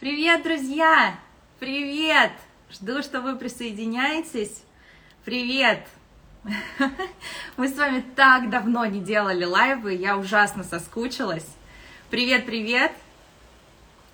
Привет, друзья! Привет! Жду, что вы присоединяетесь. Привет! Мы с вами так давно не делали лайвы, я ужасно соскучилась. Привет, привет!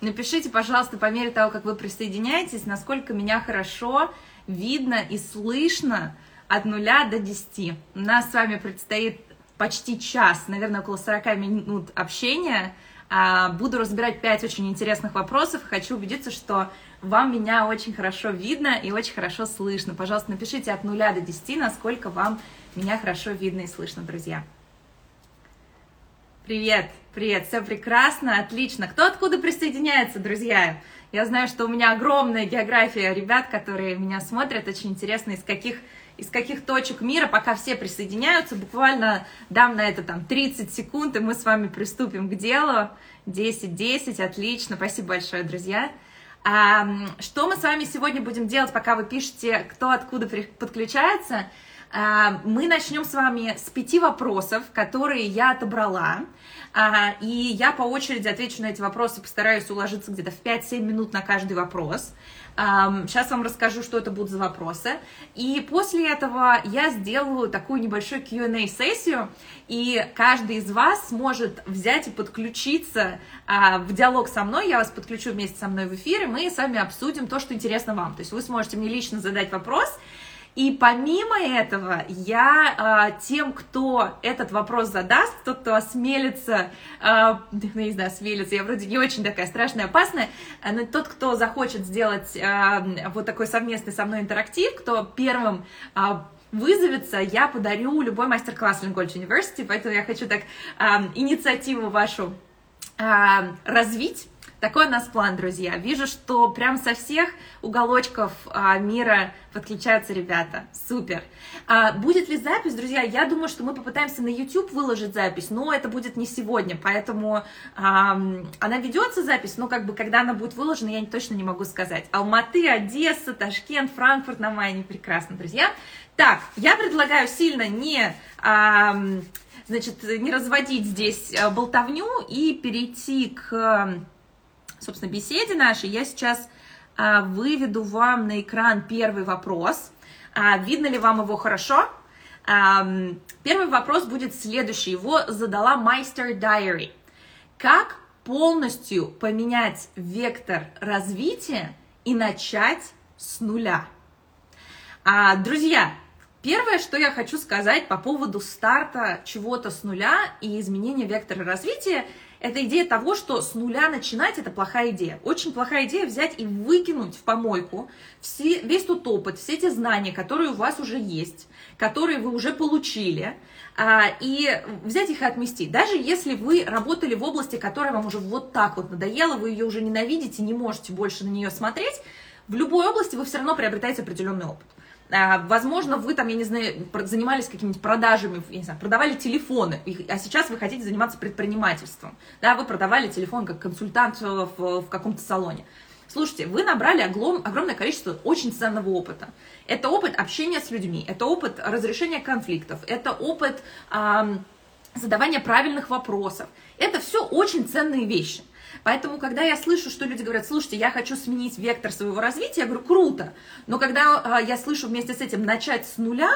Напишите, пожалуйста, по мере того, как вы присоединяетесь, насколько меня хорошо видно и слышно от нуля до 10. У нас с вами предстоит почти час, наверное, около 40 минут общения. А, буду разбирать 5 очень интересных вопросов. Хочу убедиться, что вам меня очень хорошо видно и очень хорошо слышно. Пожалуйста, напишите от 0 до 10, насколько вам меня хорошо видно и слышно, друзья. Привет, привет, все прекрасно, отлично. Кто откуда присоединяется, друзья? Я знаю, что у меня огромная география ребят, которые меня смотрят. Очень интересно, из каких из каких точек мира, пока все присоединяются, буквально дам на это там 30 секунд, и мы с вами приступим к делу. 10-10, отлично, спасибо большое, друзья. А, что мы с вами сегодня будем делать, пока вы пишете, кто откуда подключается? А, мы начнем с вами с пяти вопросов, которые я отобрала. А, и я по очереди отвечу на эти вопросы, постараюсь уложиться где-то в 5-7 минут на каждый вопрос. Сейчас вам расскажу, что это будут за вопросы. И после этого я сделаю такую небольшую Q&A-сессию, и каждый из вас сможет взять и подключиться а, в диалог со мной. Я вас подключу вместе со мной в эфир, и мы с вами обсудим то, что интересно вам. То есть вы сможете мне лично задать вопрос, и помимо этого, я э, тем, кто этот вопрос задаст, тот, кто осмелится, э, ну, не знаю, осмелится, я вроде не очень такая страшная, опасная, но тот, кто захочет сделать э, вот такой совместный со мной интерактив, кто первым э, вызовется, я подарю любой мастер-класс Lincoln University, поэтому я хочу так э, инициативу вашу э, развить, такой у нас план, друзья. Вижу, что прям со всех уголочков а, мира подключаются ребята. Супер. А, будет ли запись, друзья? Я думаю, что мы попытаемся на YouTube выложить запись, но это будет не сегодня, поэтому она ведется запись, но как бы когда она будет выложена, я точно не могу сказать. Алматы, Одесса, Ташкент, Франкфурт на Майне. Прекрасно, друзья. Так, я предлагаю сильно не... Значит, не разводить здесь а, болтовню и перейти к собственно, беседе нашей я сейчас а, выведу вам на экран первый вопрос. А, видно ли вам его хорошо? Первый вопрос будет следующий. Его задала Meister Diary. Как полностью поменять вектор развития и начать с нуля? А, друзья, Первое, что я хочу сказать по поводу старта чего-то с нуля и изменения вектора развития, это идея того, что с нуля начинать это плохая идея. Очень плохая идея взять и выкинуть в помойку все, весь тот опыт, все эти знания, которые у вас уже есть, которые вы уже получили, а, и взять их и отмести. Даже если вы работали в области, которая вам уже вот так вот надоела, вы ее уже ненавидите, не можете больше на нее смотреть, в любой области вы все равно приобретаете определенный опыт. А, возможно, вы там, я не знаю, занимались какими-нибудь продажами, я не знаю, продавали телефоны, а сейчас вы хотите заниматься предпринимательством. Да, вы продавали телефон как консультант в, в каком-то салоне. Слушайте, вы набрали оглом, огромное количество очень ценного опыта. Это опыт общения с людьми, это опыт разрешения конфликтов, это опыт эм, задавания правильных вопросов. Это все очень ценные вещи. Поэтому, когда я слышу, что люди говорят, слушайте, я хочу сменить вектор своего развития, я говорю, круто. Но когда э, я слышу вместе с этим начать с нуля,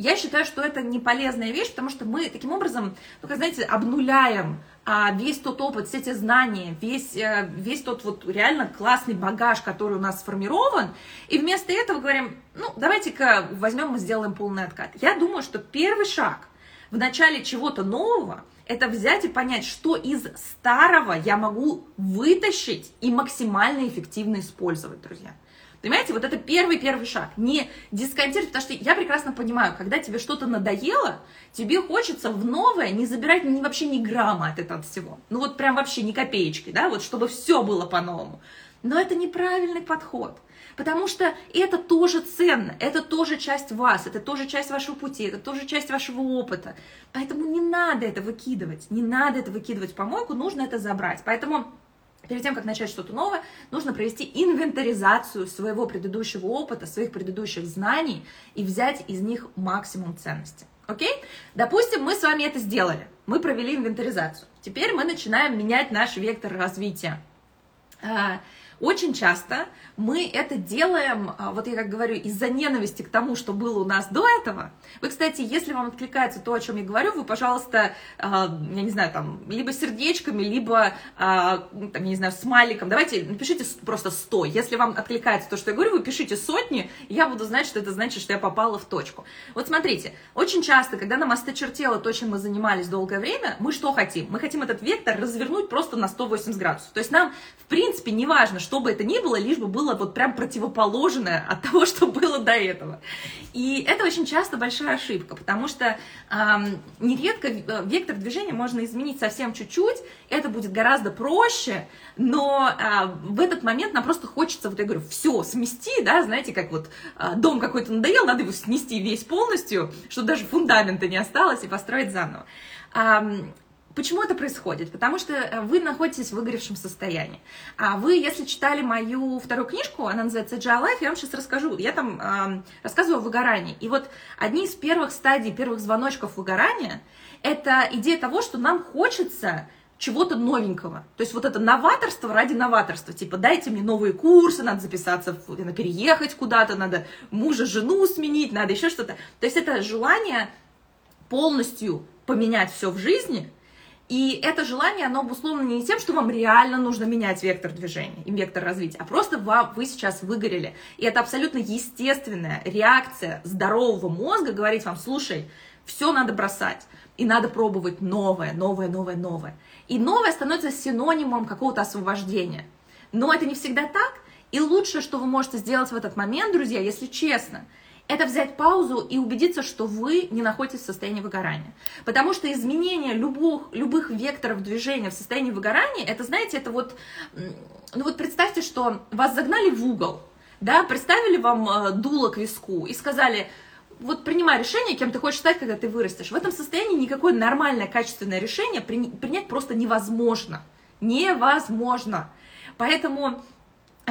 я считаю, что это не полезная вещь, потому что мы таким образом, ну, как знаете, обнуляем а, весь тот опыт, все эти знания, весь, а, весь тот вот реально классный багаж, который у нас сформирован, и вместо этого говорим, ну, давайте-ка возьмем и сделаем полный откат. Я думаю, что первый шаг в начале чего-то нового – это взять и понять, что из старого я могу вытащить и максимально эффективно использовать, друзья. Понимаете, вот это первый-первый шаг. Не дисконтировать, потому что я прекрасно понимаю, когда тебе что-то надоело, тебе хочется в новое не забирать ни, вообще ни грамма от этого всего. Ну вот прям вообще ни копеечки, да, вот чтобы все было по-новому. Но это неправильный подход. Потому что это тоже ценно, это тоже часть вас, это тоже часть вашего пути, это тоже часть вашего опыта. Поэтому не надо это выкидывать, не надо это выкидывать в помойку, нужно это забрать. Поэтому перед тем, как начать что-то новое, нужно провести инвентаризацию своего предыдущего опыта, своих предыдущих знаний и взять из них максимум ценности. Окей? Допустим, мы с вами это сделали. Мы провели инвентаризацию. Теперь мы начинаем менять наш вектор развития. Очень часто мы это делаем, а, вот я как говорю, из-за ненависти к тому, что было у нас до этого. Вы, кстати, если вам откликается то, о чем я говорю, вы, пожалуйста, а, я не знаю, там, либо сердечками, либо, а, там, я не знаю, смайликом, давайте напишите просто 100. Если вам откликается то, что я говорю, вы пишите сотни, и я буду знать, что это значит, что я попала в точку. Вот смотрите, очень часто, когда нам осточертело то, чем мы занимались долгое время, мы что хотим? Мы хотим этот вектор развернуть просто на 180 градусов. То есть нам, в принципе, не важно, что бы это ни было, лишь бы было вот прям противоположное от того, что было до этого. И это очень часто большая ошибка, потому что эм, нередко э, вектор движения можно изменить совсем чуть-чуть, это будет гораздо проще, но э, в этот момент нам просто хочется, вот я говорю, все смести, да, знаете, как вот э, дом какой-то надоел, надо его снести весь полностью, чтобы даже фундамента не осталось, и построить заново. Почему это происходит? Потому что э, вы находитесь в выгоревшем состоянии. А вы, если читали мою вторую книжку, она называется Agile Life, я вам сейчас расскажу. Я там э, рассказываю о выгорании. И вот одни из первых стадий, первых звоночков выгорания, это идея того, что нам хочется чего-то новенького. То есть вот это новаторство ради новаторства. Типа, дайте мне новые курсы, надо записаться, надо переехать куда-то, надо мужа, жену сменить, надо еще что-то. То есть это желание полностью поменять все в жизни – и это желание, оно обусловлено не тем, что вам реально нужно менять вектор движения и вектор развития, а просто вам, вы сейчас выгорели. И это абсолютно естественная реакция здорового мозга говорить вам, слушай, все надо бросать, и надо пробовать новое, новое, новое, новое. И новое становится синонимом какого-то освобождения. Но это не всегда так, и лучшее, что вы можете сделать в этот момент, друзья, если честно – это взять паузу и убедиться, что вы не находитесь в состоянии выгорания. Потому что изменение любых, любых векторов движения в состоянии выгорания, это, знаете, это вот, ну вот представьте, что вас загнали в угол, да, представили вам э, дуло к виску и сказали, вот принимай решение, кем ты хочешь стать, когда ты вырастешь. В этом состоянии никакое нормальное, качественное решение принять просто невозможно. Невозможно. Поэтому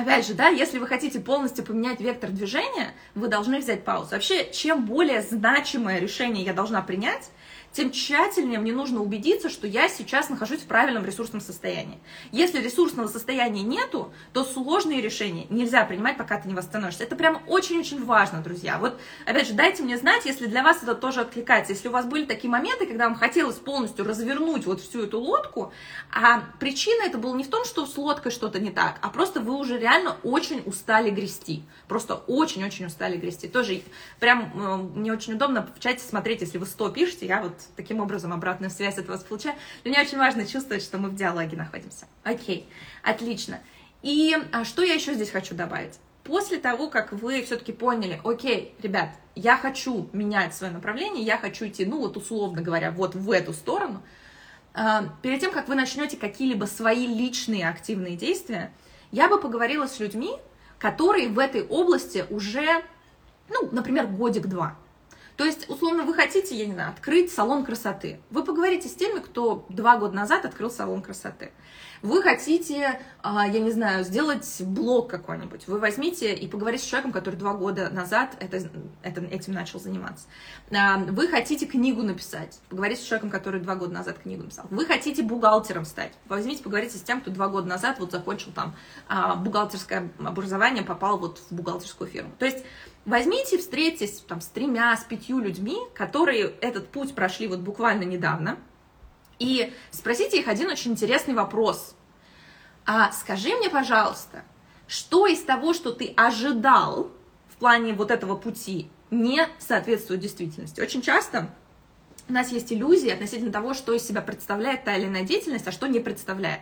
Опять же, да, если вы хотите полностью поменять вектор движения, вы должны взять паузу. Вообще, чем более значимое решение я должна принять, тем тщательнее мне нужно убедиться, что я сейчас нахожусь в правильном ресурсном состоянии. Если ресурсного состояния нету, то сложные решения нельзя принимать, пока ты не восстановишься. Это прям очень-очень важно, друзья. Вот, опять же, дайте мне знать, если для вас это тоже откликается. Если у вас были такие моменты, когда вам хотелось полностью развернуть вот всю эту лодку, а причина это была не в том, что с лодкой что-то не так, а просто вы уже реально очень устали грести. Просто очень-очень устали грести. Тоже прям э, мне очень удобно в чате смотреть, если вы 100 пишете, я вот таким образом обратную связь от вас получаю. Для меня очень важно чувствовать, что мы в диалоге находимся. Окей, отлично. И а что я еще здесь хочу добавить? После того, как вы все-таки поняли, окей, ребят, я хочу менять свое направление, я хочу идти, ну вот условно говоря, вот в эту сторону, а, перед тем, как вы начнете какие-либо свои личные активные действия, я бы поговорила с людьми, которые в этой области уже, ну, например, годик-два. То есть, условно, вы хотите, я не знаю, открыть салон красоты. Вы поговорите с теми, кто два года назад открыл салон красоты. Вы хотите, а, я не знаю, сделать блог какой-нибудь. Вы возьмите и поговорите с человеком, который два года назад это, это, этим начал заниматься. А, вы хотите книгу написать. Поговорите с человеком, который два года назад книгу написал. Вы хотите бухгалтером стать. Возьмите, поговорите с тем, кто два года назад вот закончил там а, бухгалтерское образование, попал вот в бухгалтерскую фирму. То есть Возьмите, встретитесь там с тремя, с пятью людьми, которые этот путь прошли вот буквально недавно, и спросите их один очень интересный вопрос. А скажи мне, пожалуйста, что из того, что ты ожидал в плане вот этого пути, не соответствует действительности? Очень часто у нас есть иллюзии относительно того, что из себя представляет та или иная деятельность, а что не представляет.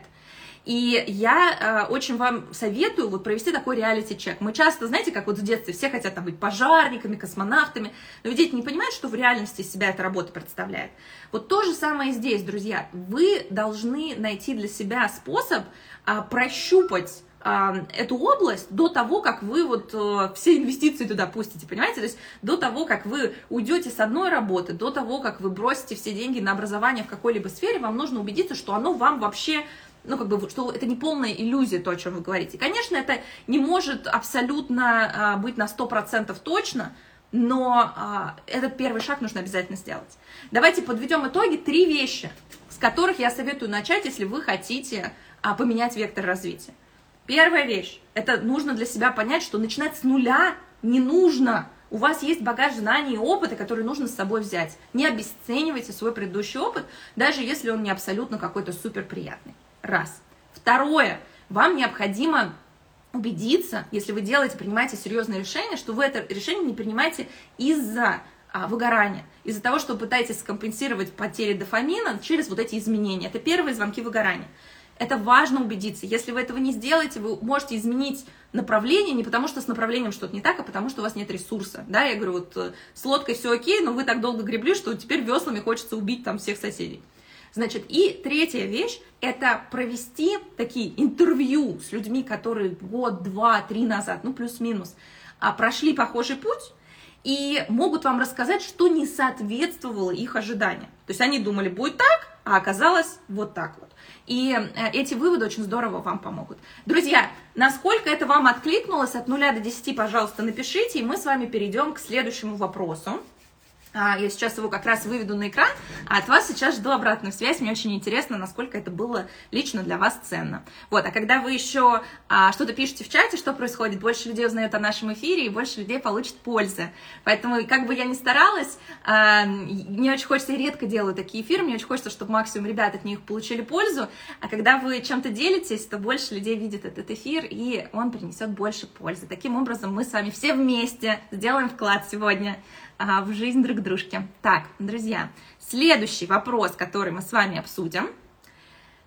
И я э, очень вам советую вот провести такой реалити-чек. Мы часто, знаете, как вот в детстве все хотят там быть пожарниками, космонавтами, но дети не понимают, что в реальности себя эта работа представляет. Вот то же самое здесь, друзья. Вы должны найти для себя способ э, прощупать а, эту область до того, как вы вот э, все инвестиции туда пустите, понимаете? То есть до того, как вы уйдете с одной работы, до того, как вы бросите все деньги на образование в какой-либо сфере, вам нужно убедиться, что оно вам вообще ну, как бы, что это не полная иллюзия, то, о чем вы говорите. Конечно, это не может абсолютно а, быть на 100% точно, но а, этот первый шаг нужно обязательно сделать. Давайте подведем итоги. Три вещи, с которых я советую начать, если вы хотите а, поменять вектор развития. Первая вещь, это нужно для себя понять, что начинать с нуля не нужно. У вас есть багаж знаний и опыта, который нужно с собой взять. Не обесценивайте свой предыдущий опыт, даже если он не абсолютно какой-то супер приятный. Раз. Второе. Вам необходимо убедиться, если вы делаете, принимаете серьезное решение, что вы это решение не принимаете из-за а, выгорания, из-за того, что вы пытаетесь скомпенсировать потери дофамина через вот эти изменения. Это первые звонки выгорания. Это важно убедиться. Если вы этого не сделаете, вы можете изменить направление не потому, что с направлением что-то не так, а потому, что у вас нет ресурса. Да, я говорю, вот э, с лодкой все окей, но вы так долго гребли, что теперь веслами хочется убить там всех соседей. Значит, и третья вещь – это провести такие интервью с людьми, которые год, два, три назад, ну плюс-минус, а, прошли похожий путь, и могут вам рассказать, что не соответствовало их ожиданиям. То есть они думали, будет так, а оказалось вот так вот. И э, эти выводы очень здорово вам помогут. Друзья, насколько это вам откликнулось от 0 до 10, пожалуйста, напишите, и мы с вами перейдем к следующему вопросу. А, я сейчас его как раз выведу на экран, а от вас сейчас жду обратную связь. Мне очень интересно, насколько это было лично для вас ценно. Вот, а когда вы еще а, что-то пишете в чате, что происходит, больше людей узнают о нашем эфире, и больше людей получит пользы. Поэтому, как бы я ни старалась, а, мне очень хочется, я редко делаю такие эфиры, мне очень хочется, чтобы максимум ребят от них получили пользу. А когда вы чем-то делитесь, то больше людей видит этот эфир, и он принесет больше пользы. Таким образом, мы с вами все вместе сделаем вклад сегодня а, в жизнь друг дружки. Так, друзья, следующий вопрос, который мы с вами обсудим,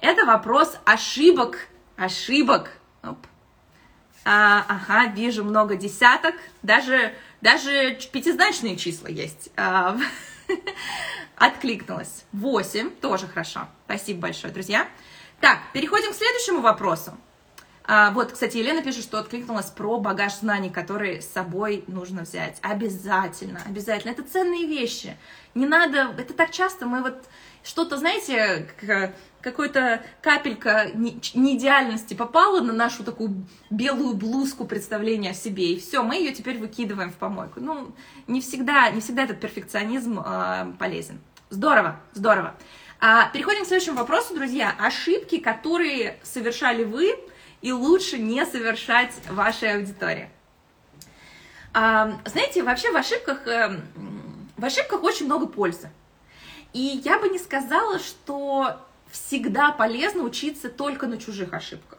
это вопрос ошибок. Ошибок. Оп. А, ага, вижу много десяток, даже, даже пятизначные числа есть. А, откликнулась. 8, тоже хорошо. Спасибо большое, друзья. Так, переходим к следующему вопросу. А, вот, кстати, Елена пишет, что откликнулась про багаж знаний, который с собой нужно взять. Обязательно, обязательно. Это ценные вещи. Не надо, это так часто мы вот что-то, знаете, какой-то капелька неидеальности попала на нашу такую белую блузку представления о себе, и все, мы ее теперь выкидываем в помойку. Ну, не всегда, не всегда этот перфекционизм э, полезен. Здорово, здорово. А, переходим к следующему вопросу, друзья. Ошибки, которые совершали вы, и лучше не совершать вашей аудитории. А, знаете, вообще в ошибках, эм, в ошибках очень много пользы. И я бы не сказала, что всегда полезно учиться только на чужих ошибках.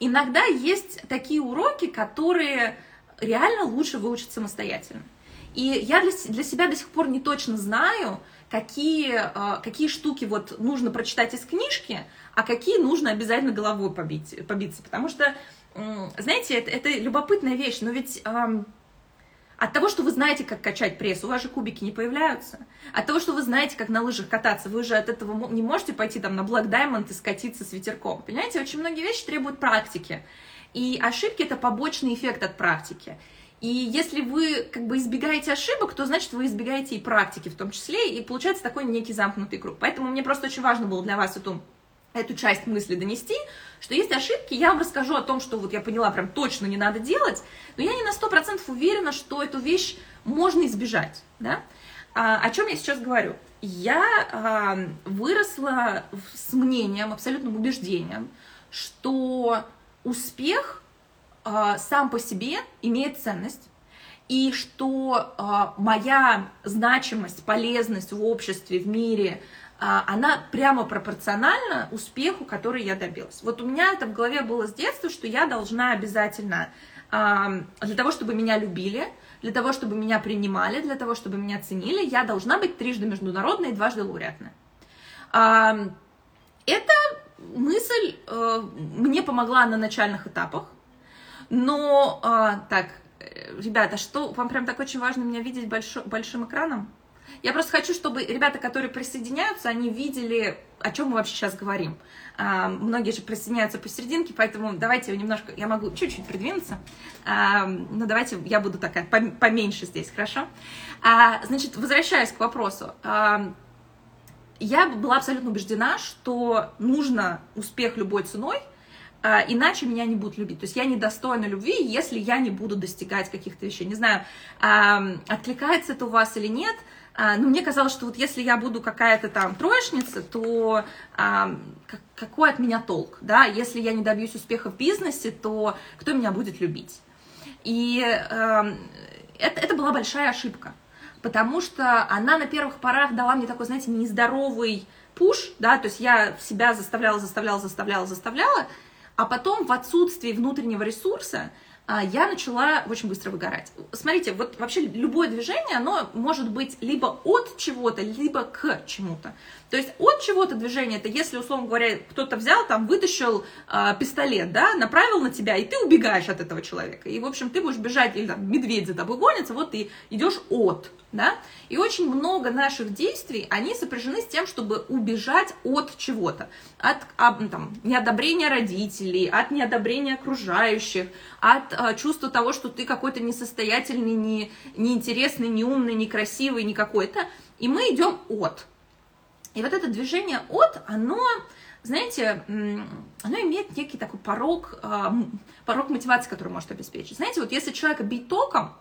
Иногда есть такие уроки, которые реально лучше выучить самостоятельно. И я для, для себя до сих пор не точно знаю, какие, э, какие штуки вот нужно прочитать из книжки, а какие нужно обязательно головой побить, побиться. Потому что, знаете, это, это любопытная вещь, но ведь эм, от того, что вы знаете, как качать пресс, у вас же кубики не появляются. От того, что вы знаете, как на лыжах кататься, вы же от этого не можете пойти там на Black Diamond и скатиться с ветерком. Понимаете, очень многие вещи требуют практики. И ошибки — это побочный эффект от практики. И если вы как бы избегаете ошибок, то значит вы избегаете и практики в том числе, и получается такой некий замкнутый круг. Поэтому мне просто очень важно было для вас эту эту часть мысли донести, что есть ошибки, я вам расскажу о том, что вот я поняла, прям точно не надо делать, но я не на 100% уверена, что эту вещь можно избежать, да. А, о чем я сейчас говорю? Я а, выросла с мнением, абсолютным убеждением, что успех а, сам по себе имеет ценность, и что а, моя значимость, полезность в обществе, в мире – она прямо пропорциональна успеху, который я добилась. Вот у меня это в голове было с детства, что я должна обязательно для того, чтобы меня любили, для того, чтобы меня принимали, для того, чтобы меня ценили, я должна быть трижды международной и дважды лауреатной. Эта мысль э, мне помогла на начальных этапах, но а, так, э, ребята, что вам прям так очень важно меня видеть большим экраном? Я просто хочу, чтобы ребята, которые присоединяются, они видели, о чем мы вообще сейчас говорим. А, многие же присоединяются посерединке, поэтому давайте немножко, я могу чуть-чуть придвинуться, а, но давайте я буду такая поменьше здесь, хорошо? А, значит, возвращаясь к вопросу. А, я была абсолютно убеждена, что нужно успех любой ценой, а, иначе меня не будут любить. То есть я недостойна любви, если я не буду достигать каких-то вещей. Не знаю, откликается это у вас или нет, а, но мне казалось, что вот если я буду какая-то там троечница, то а, какой от меня толк, да, если я не добьюсь успеха в бизнесе, то кто меня будет любить? И э, это, это была большая ошибка, потому что она на первых порах дала мне такой, знаете, нездоровый пуш, да, то есть я себя заставляла, заставляла, заставляла, заставляла, а потом в отсутствии внутреннего ресурса я начала очень быстро выгорать. Смотрите, вот вообще любое движение, оно может быть либо от чего-то, либо к чему-то. То есть от чего-то движение, это если, условно говоря, кто-то взял, там, вытащил э, пистолет, да, направил на тебя, и ты убегаешь от этого человека. И, в общем, ты будешь бежать, или там медведь за тобой гонится, вот ты идешь от, да. И очень много наших действий, они сопряжены с тем, чтобы убежать от чего-то. От а, там, неодобрения родителей, от неодобрения окружающих, от а, чувства того, что ты какой-то несостоятельный, не, неинтересный, неумный, некрасивый, не какой-то. И мы идем от. И вот это движение от, оно, знаете, оно имеет некий такой порог, а, порог мотивации, который может обеспечить. Знаете, вот если человека бить током,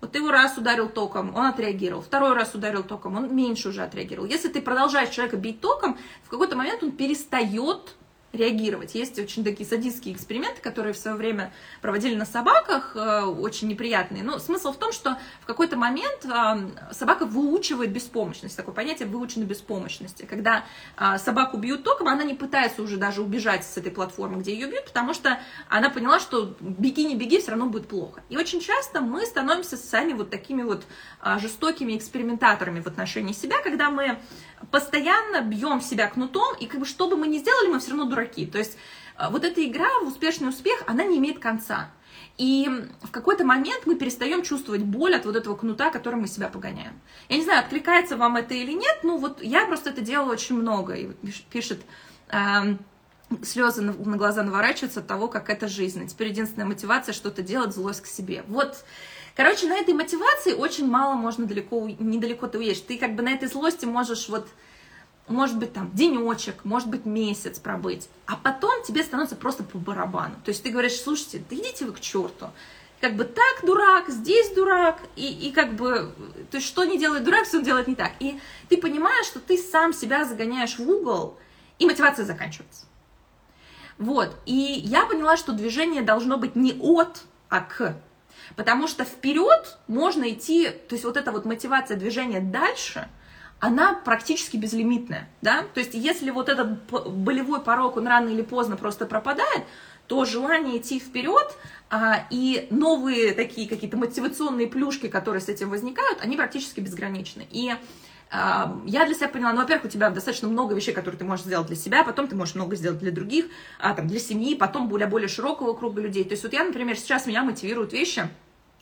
вот ты его раз ударил током, он отреагировал, второй раз ударил током, он меньше уже отреагировал. Если ты продолжаешь человека бить током, в какой-то момент он перестает реагировать. Есть очень такие садистские эксперименты, которые в свое время проводили на собаках, э, очень неприятные. Но смысл в том, что в какой-то момент э, собака выучивает беспомощность, такое понятие выученной беспомощности. Когда э, собаку бьют током, она не пытается уже даже убежать с этой платформы, где ее бьют, потому что она поняла, что беги, не беги, все равно будет плохо. И очень часто мы становимся сами вот такими вот жестокими экспериментаторами в отношении себя, когда мы постоянно бьем себя кнутом, и как бы что бы мы ни сделали, мы все равно дураки. То есть э, вот эта игра в успешный успех, она не имеет конца. И в какой-то момент мы перестаем чувствовать боль от вот этого кнута, которым мы себя погоняем. Я не знаю, откликается вам это или нет, ну вот я просто это делала очень много. И пишет, э, слезы на, глаза наворачиваются от того, как это жизнь. Теперь единственная мотивация что-то делать, злость к себе. Вот Короче, на этой мотивации очень мало можно далеко, недалеко ты уедешь. Ты как бы на этой злости можешь вот, может быть, там, денечек, может быть, месяц пробыть, а потом тебе становится просто по барабану. То есть ты говоришь, слушайте, да идите вы к черту. Как бы так дурак, здесь дурак, и, и как бы, то есть что не делает дурак, все он делает не так. И ты понимаешь, что ты сам себя загоняешь в угол, и мотивация заканчивается. Вот, и я поняла, что движение должно быть не от, а к. Потому что вперед можно идти, то есть вот эта вот мотивация движения дальше, она практически безлимитная, да, то есть если вот этот болевой порог, он рано или поздно просто пропадает, то желание идти вперед а, и новые такие какие-то мотивационные плюшки, которые с этим возникают, они практически безграничны. И я для себя поняла, ну, во-первых, у тебя достаточно много вещей, которые ты можешь сделать для себя, потом ты можешь много сделать для других, а, там, для семьи, потом для более широкого круга людей. То есть вот я, например, сейчас меня мотивируют вещи,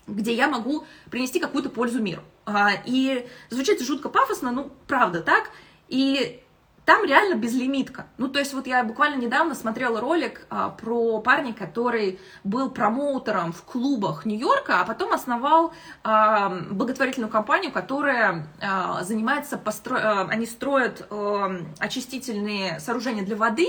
где я могу принести какую-то пользу миру. А, и звучит жутко пафосно, ну, правда так. И там реально безлимитка. Ну, то есть вот я буквально недавно смотрела ролик а, про парня, который был промоутером в клубах Нью-Йорка, а потом основал а, благотворительную компанию, которая а, занимается, постро... а, они строят а, очистительные сооружения для воды,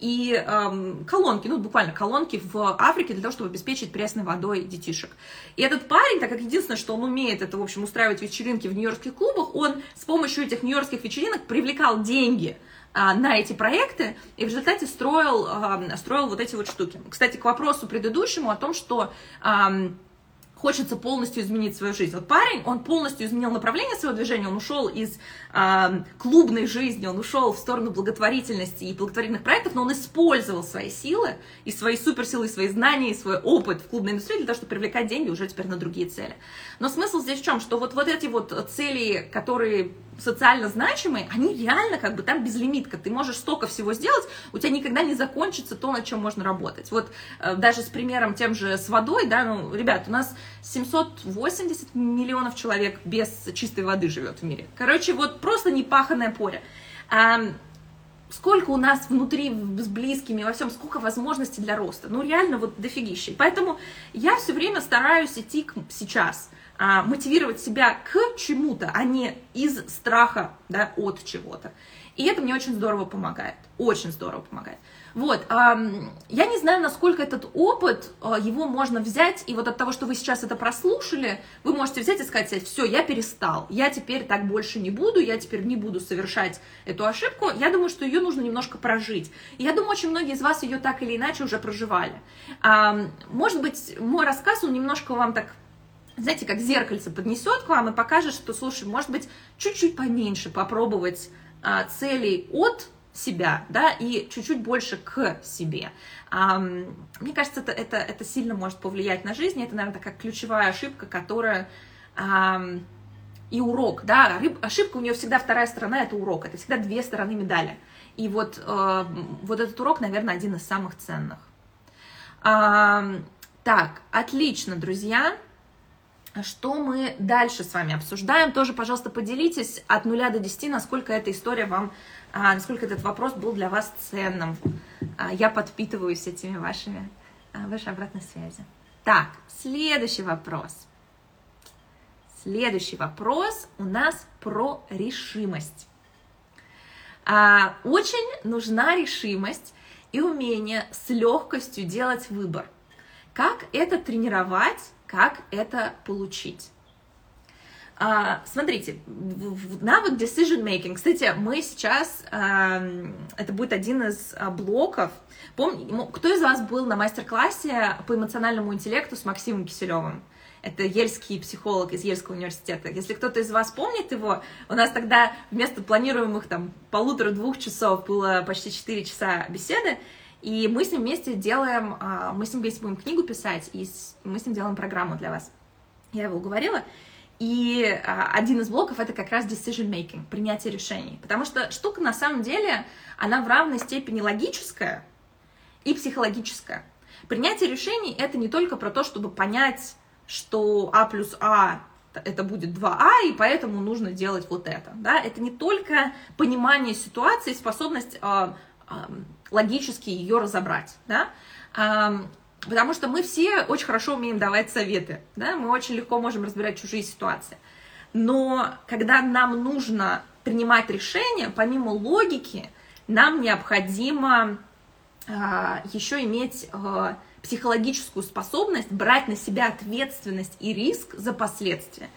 и эм, колонки, ну буквально колонки в Африке для того, чтобы обеспечить пресной водой детишек. И этот парень, так как единственное, что он умеет, это, в общем, устраивать вечеринки в нью-йоркских клубах, он с помощью этих нью-йоркских вечеринок привлекал деньги а, на эти проекты и в результате строил, а, строил вот эти вот штуки. Кстати, к вопросу предыдущему о том, что а, хочется полностью изменить свою жизнь. Вот парень, он полностью изменил направление своего движения, он ушел из э, клубной жизни, он ушел в сторону благотворительности и благотворительных проектов, но он использовал свои силы и свои суперсилы, и свои знания, и свой опыт в клубной индустрии для того, чтобы привлекать деньги уже теперь на другие цели. Но смысл здесь в чем? Что вот, вот эти вот цели, которые социально значимые, они реально как бы там безлимитка. Ты можешь столько всего сделать, у тебя никогда не закончится то, над чем можно работать. Вот э, даже с примером тем же с водой, да, ну, ребят, у нас 780 миллионов человек без чистой воды живет в мире. Короче, вот просто непаханное поле. А, сколько у нас внутри с близкими, во всем, сколько возможностей для роста. Ну, реально, вот дофигища. Поэтому я все время стараюсь идти к сейчас, а, мотивировать себя к чему-то, а не из страха, да, от чего-то. И это мне очень здорово помогает, очень здорово помогает. Вот, я не знаю, насколько этот опыт, а, его можно взять, и вот от того, что вы сейчас это прослушали, вы можете взять и сказать, все, я перестал, я теперь так больше не буду, я теперь не буду совершать эту ошибку. Я думаю, что ее нужно немножко прожить. Я думаю, очень многие из вас ее так или иначе уже проживали. Может быть, мой рассказ, он немножко вам так знаете, как зеркальце поднесет к вам и покажет, что, слушай, может быть, чуть-чуть поменьше попробовать а, целей от себя, да, и чуть-чуть больше к себе. Мне кажется, это, это, это сильно может повлиять на жизнь, это, наверное, такая ключевая ошибка, которая и урок, да, ошибка у нее всегда вторая сторона, это урок, это всегда две стороны медали. И вот, э, вот этот урок, наверное, один из самых ценных. Так, отлично, друзья. Что мы дальше с вами обсуждаем? Тоже, пожалуйста, поделитесь от нуля до 10, насколько эта история вам насколько этот вопрос был для вас ценным. А, я подпитываюсь этими вашими, а, вашей обратной связи. Так, следующий вопрос. Следующий вопрос у нас про решимость. А, очень нужна решимость и умение с легкостью делать выбор. Как это тренировать, как это получить? А, смотрите, навык decision making. Кстати, мы сейчас, это будет один из а, блоков. Пом... Кто из вас был на мастер-классе по эмоциональному интеллекту с Максимом Киселевым? Это ельский психолог из Ельского университета. Если кто-то из вас помнит его, у нас тогда вместо планируемых там полутора-двух часов было почти четыре часа беседы, и мы с ним вместе делаем, а, мы с ним вместе будем книгу писать, и мы с ним делаем программу для вас. Я его уговорила, и а, один из блоков это как раз decision making, принятие решений. Потому что штука на самом деле, она в равной степени логическая и психологическая. Принятие решений это не только про то, чтобы понять, что А плюс А это будет 2А, и поэтому нужно делать вот это. Да? Это не только понимание ситуации, способность э, э, логически ее разобрать. Да? Потому что мы все очень хорошо умеем давать советы, да, мы очень легко можем разбирать чужие ситуации. Но когда нам нужно принимать решения, помимо логики, нам необходимо а, еще иметь а, психологическую способность брать на себя ответственность и риск за последствия.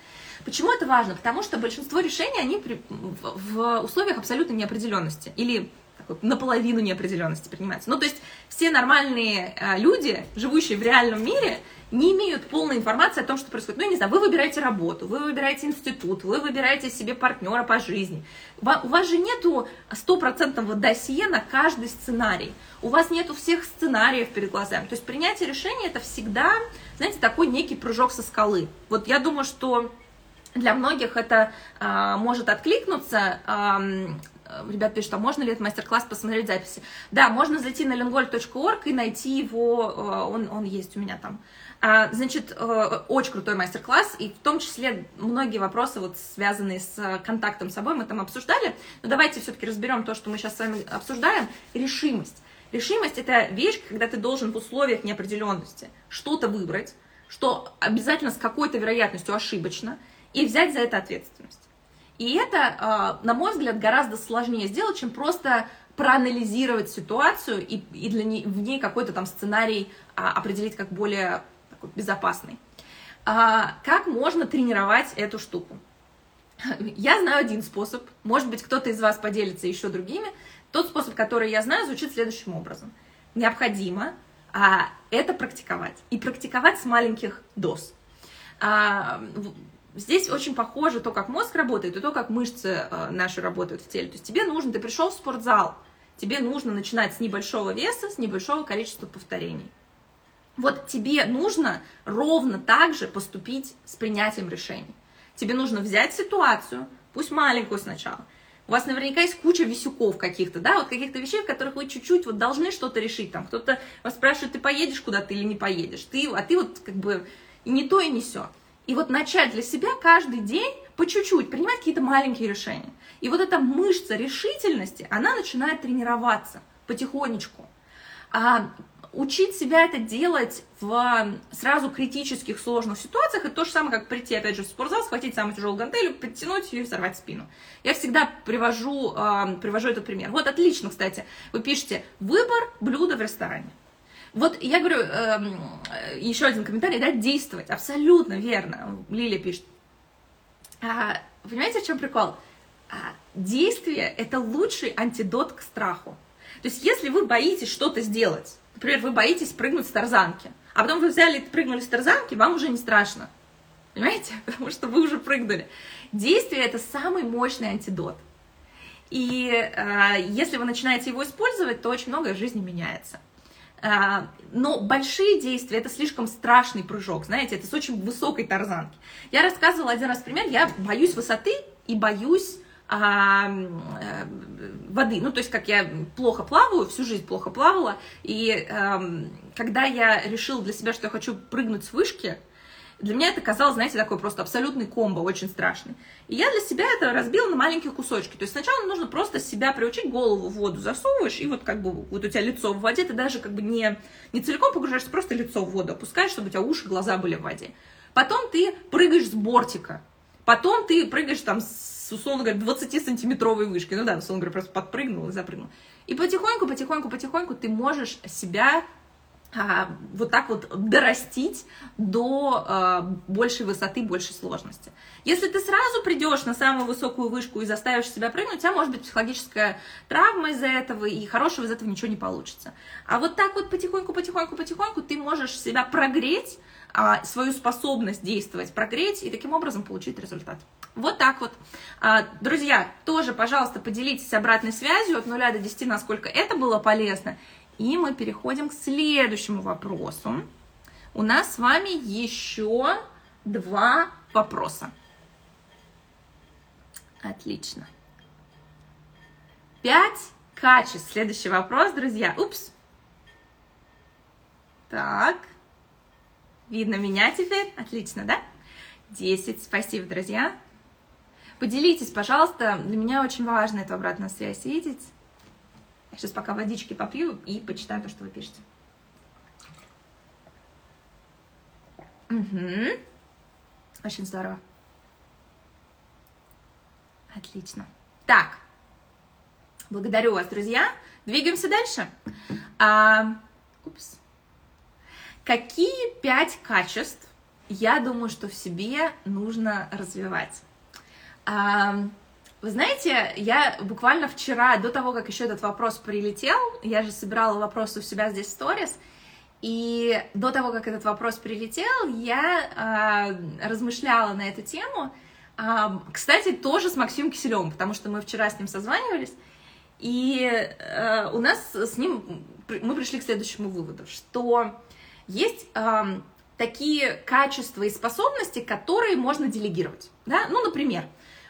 Почему это важно? Потому что большинство решений, они при, в, в условиях абсолютной неопределенности или такой наполовину неопределенности принимается. Ну, то есть все нормальные э, люди, живущие в реальном мире, не имеют полной информации о том, что происходит. Ну, я не знаю, вы выбираете работу, вы выбираете институт, вы выбираете себе партнера по жизни. У вас же нету стопроцентного досье на каждый сценарий. У вас нету всех сценариев перед глазами. То есть принятие решения это всегда, знаете, такой некий прыжок со скалы. Вот я думаю, что для многих это а, может откликнуться. Э, ребят пишут, а можно ли этот мастер-класс посмотреть записи? Да, можно зайти на lingold.org и найти его, э, он, он есть у меня там. А, значит, э, очень крутой мастер-класс, и в том числе многие вопросы, вот, связанные с контактом с собой, мы там обсуждали. Но давайте все-таки разберем то, что мы сейчас с вами обсуждаем. Решимость. Решимость – это вещь, когда ты должен в условиях неопределенности что-то выбрать, что обязательно с какой-то вероятностью ошибочно, и взять за это ответственность. И это, а, на мой взгляд, гораздо сложнее сделать, чем просто проанализировать ситуацию и, и для ней, в ней какой-то там сценарий а, определить как более такой, безопасный. А, как можно тренировать эту штуку? Я знаю один способ, может быть, кто-то из вас поделится еще другими. Тот способ, который я знаю, звучит следующим образом. Необходимо а, это практиковать. И практиковать с маленьких доз. А, Здесь очень похоже то, как мозг работает, и то, как мышцы э, наши работают в теле. То есть тебе нужно, ты пришел в спортзал, тебе нужно начинать с небольшого веса, с небольшого количества повторений. Вот тебе нужно ровно так же поступить с принятием решений. Тебе нужно взять ситуацию, пусть маленькую сначала. У вас наверняка есть куча висюков каких-то, да, вот каких-то вещей, в которых вы чуть-чуть вот должны что-то решить. Там кто-то вас спрашивает, ты поедешь куда-то или не поедешь. Ты, а ты вот как бы и не то, и не все. И вот начать для себя каждый день по чуть-чуть принимать какие-то маленькие решения. И вот эта мышца решительности, она начинает тренироваться потихонечку. А учить себя это делать в сразу критических сложных ситуациях, это то же самое, как прийти, опять же, в спортзал, схватить самую тяжелую гантель, подтянуть ее и взорвать спину. Я всегда привожу, э, привожу этот пример. Вот отлично, кстати, вы пишете «выбор блюда в ресторане». Вот я говорю, эм, э, еще один комментарий, да, действовать, абсолютно верно, Лилия пишет. А, понимаете, в чем прикол? А, действие – это лучший антидот к страху. То есть, если вы боитесь что-то сделать, например, вы боитесь прыгнуть с тарзанки, а потом вы взяли и прыгнули с тарзанки, вам уже не страшно. Понимаете? Потому что вы уже прыгнули. Действие – это самый мощный антидот. И э, если вы начинаете его использовать, то очень многое в жизни меняется. А, но большие действия это слишком страшный прыжок, знаете, это с очень высокой тарзанки. Я рассказывала один раз пример, я боюсь высоты и боюсь а, э, воды. Ну, то есть, как я плохо плаваю, всю жизнь плохо плавала, и а, когда я решила для себя, что я хочу прыгнуть с вышки, для меня это казалось, знаете, такой просто абсолютный комбо, очень страшный. И я для себя это разбила на маленькие кусочки. То есть сначала нужно просто себя приучить, голову в воду засовываешь, и вот как бы вот у тебя лицо в воде, ты даже как бы не, не целиком погружаешься, просто лицо в воду опускаешь, чтобы у тебя уши, глаза были в воде. Потом ты прыгаешь с бортика. Потом ты прыгаешь там с, условно говоря, 20-сантиметровой вышки. Ну да, условно говоря, просто подпрыгнул и запрыгнул. И потихоньку, потихоньку, потихоньку ты можешь себя вот так вот дорастить до а, большей высоты, большей сложности. Если ты сразу придешь на самую высокую вышку и заставишь себя прыгнуть, у тебя может быть психологическая травма из-за этого, и хорошего из этого ничего не получится. А вот так вот потихоньку, потихоньку, потихоньку ты можешь себя прогреть, а, свою способность действовать, прогреть и таким образом получить результат. Вот так вот. Друзья, тоже, пожалуйста, поделитесь обратной связью от 0 до 10, насколько это было полезно. И мы переходим к следующему вопросу. У нас с вами еще два вопроса. Отлично. Пять качеств. Следующий вопрос, друзья. Упс. Так. Видно меня теперь? Отлично, да? Десять. Спасибо, друзья. Поделитесь, пожалуйста. Для меня очень важно эту обратную связь видеть. Я сейчас пока водички попью и почитаю то, что вы пишете. Угу. Очень здорово. Отлично. Так, благодарю вас, друзья. Двигаемся дальше. А, упс. Какие пять качеств я думаю, что в себе нужно развивать? А, вы знаете, я буквально вчера, до того, как еще этот вопрос прилетел, я же собирала вопросы у себя здесь в сторис, и до того, как этот вопрос прилетел, я э, размышляла на эту тему. Э, кстати, тоже с Максимом Киселевым, потому что мы вчера с ним созванивались, и э, у нас с ним мы пришли к следующему выводу, что есть э, такие качества и способности, которые можно делегировать. Да? Ну, например,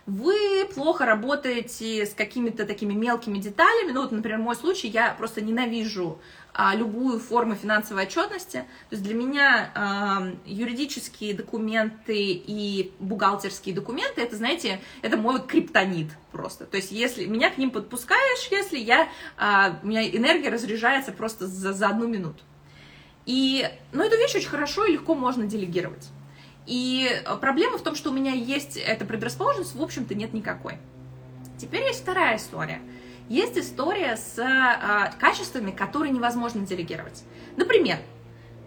вы плохо работаете с какими-то такими мелкими деталями. Ну, вот, например, мой случай, я просто ненавижу а, любую форму финансовой отчетности. То есть для меня а, юридические документы и бухгалтерские документы, это, знаете, это мой вот криптонит просто. То есть если меня к ним подпускаешь, если я, а, у меня энергия разряжается просто за, за одну минуту. И, ну, эту вещь очень хорошо и легко можно делегировать. И э, проблема в том, что у меня есть эта предрасположенность, в общем-то, нет никакой. Теперь есть вторая история. Есть история с а, качествами, которые невозможно делегировать. Например,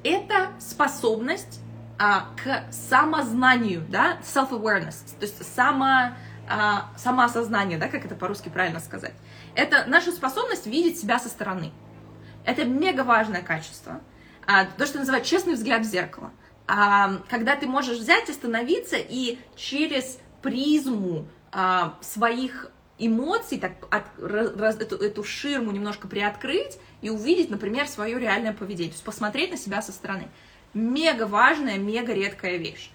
это способность а, к самознанию, да, self-awareness, то есть само, а, самоосознание, да, как это по-русски правильно сказать. Это наша способность видеть себя со стороны. Это мега важное качество. А, то, что называют честный взгляд в зеркало когда ты можешь взять, остановиться и через призму а, своих эмоций, так, от, раз, эту, эту ширму немножко приоткрыть и увидеть, например, свое реальное поведение, то есть посмотреть на себя со стороны. Мега важная, мега редкая вещь.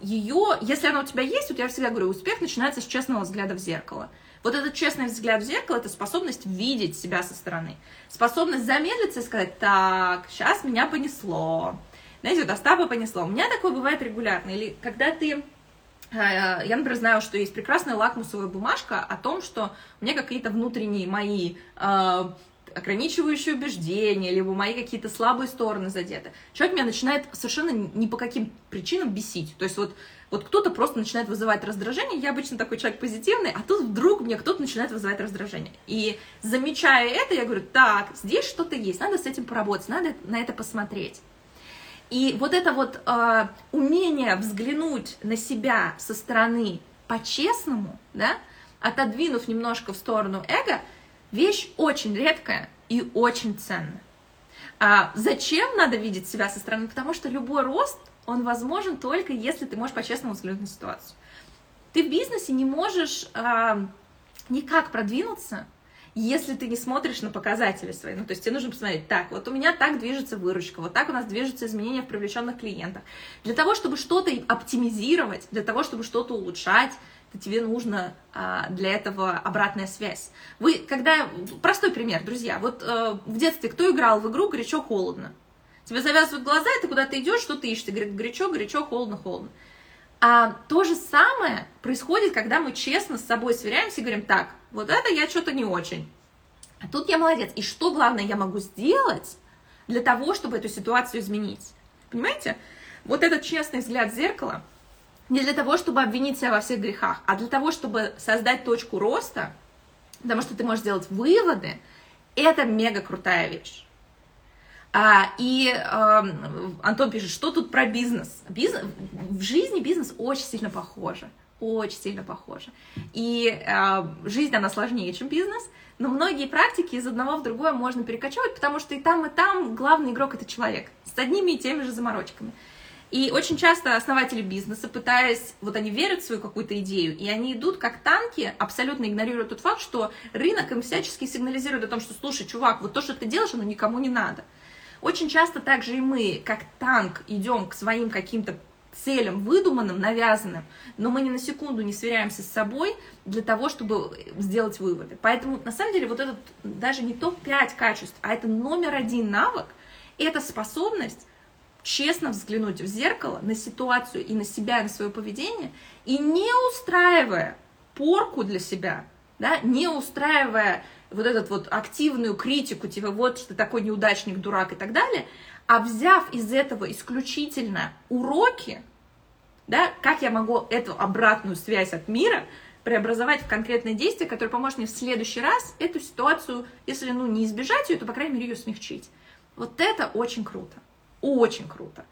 Ее, если она у тебя есть, вот я всегда говорю, успех начинается с честного взгляда в зеркало. Вот этот честный взгляд в зеркало – это способность видеть себя со стороны. Способность замедлиться и сказать, так, сейчас меня понесло, знаете, вот Остапа понесло. У меня такое бывает регулярно. Или когда ты э, я, например, знаю, что есть прекрасная лакмусовая бумажка о том, что меня какие-то внутренние мои э, ограничивающие убеждения, либо мои какие-то слабые стороны задеты. Человек меня начинает совершенно ни по каким причинам бесить. То есть вот, вот кто-то просто начинает вызывать раздражение, я обычно такой человек позитивный, а тут вдруг мне кто-то начинает вызывать раздражение. И замечая это, я говорю, так, здесь что-то есть, надо с этим поработать, надо на это посмотреть. И вот это вот э, умение взглянуть на себя со стороны по-честному, да, отодвинув немножко в сторону эго, вещь очень редкая и очень ценная. А зачем надо видеть себя со стороны? Потому что любой рост, он возможен только если ты можешь по-честному взглянуть на ситуацию. Ты в бизнесе не можешь а, никак продвинуться, если ты не смотришь на показатели свои. Ну, то есть тебе нужно посмотреть, так, вот у меня так движется выручка, вот так у нас движется изменения в привлеченных клиентах. Для того, чтобы что-то оптимизировать, для того, чтобы что-то улучшать, то тебе нужно а, для этого обратная связь. Вы, когда... Простой пример, друзья. Вот а, в детстве кто играл в игру горячо-холодно? Тебе завязывают глаза, и ты куда-то идешь, что ты ищешь? Ты говоришь, горячо, горячо, холодно, холодно. А то же самое происходит, когда мы честно с собой сверяемся и говорим, так, вот это я что-то не очень. А тут я молодец. И что главное я могу сделать для того, чтобы эту ситуацию изменить? Понимаете? Вот этот честный взгляд в зеркало не для того, чтобы обвинить себя во всех грехах, а для того, чтобы создать точку роста, потому что ты можешь сделать выводы, это мега крутая вещь. А, и э, Антон пишет, что тут про бизнес? бизнес? В жизни бизнес очень сильно похоже. Очень сильно похоже. И э, жизнь, она сложнее, чем бизнес, но многие практики из одного в другое можно перекочевать, потому что и там, и там главный игрок — это человек с одними и теми же заморочками. И очень часто основатели бизнеса, пытаясь, вот они верят в свою какую-то идею, и они идут как танки, абсолютно игнорируя тот факт, что рынок им всячески сигнализирует о том, что, слушай, чувак, вот то, что ты делаешь, оно никому не надо. Очень часто также и мы, как танк, идем к своим каким-то целям выдуманным, навязанным, но мы ни на секунду не сверяемся с собой для того, чтобы сделать выводы. Поэтому, на самом деле, вот этот даже не топ-5 качеств, а это номер один навык, это способность честно взглянуть в зеркало на ситуацию и на себя, и на свое поведение, и не устраивая порку для себя, да, не устраивая вот эту вот активную критику, типа вот что ты такой неудачник, дурак и так далее, а взяв из этого исключительно уроки, да, как я могу эту обратную связь от мира преобразовать в конкретное действие, которое поможет мне в следующий раз эту ситуацию, если ну не избежать ее, то, по крайней мере, ее смягчить. Вот это очень круто. Очень круто.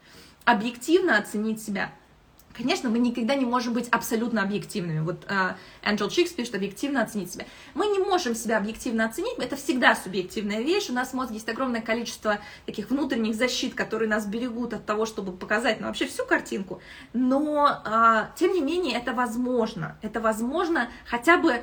Объективно оценить себя. Конечно, мы никогда не можем быть абсолютно объективными. Вот uh, Angel Chicks пишет объективно оценить себя. Мы не можем себя объективно оценить, это всегда субъективная вещь. У нас в мозге есть огромное количество таких внутренних защит, которые нас берегут от того, чтобы показать ну, вообще всю картинку. Но, uh, тем не менее, это возможно. Это возможно хотя бы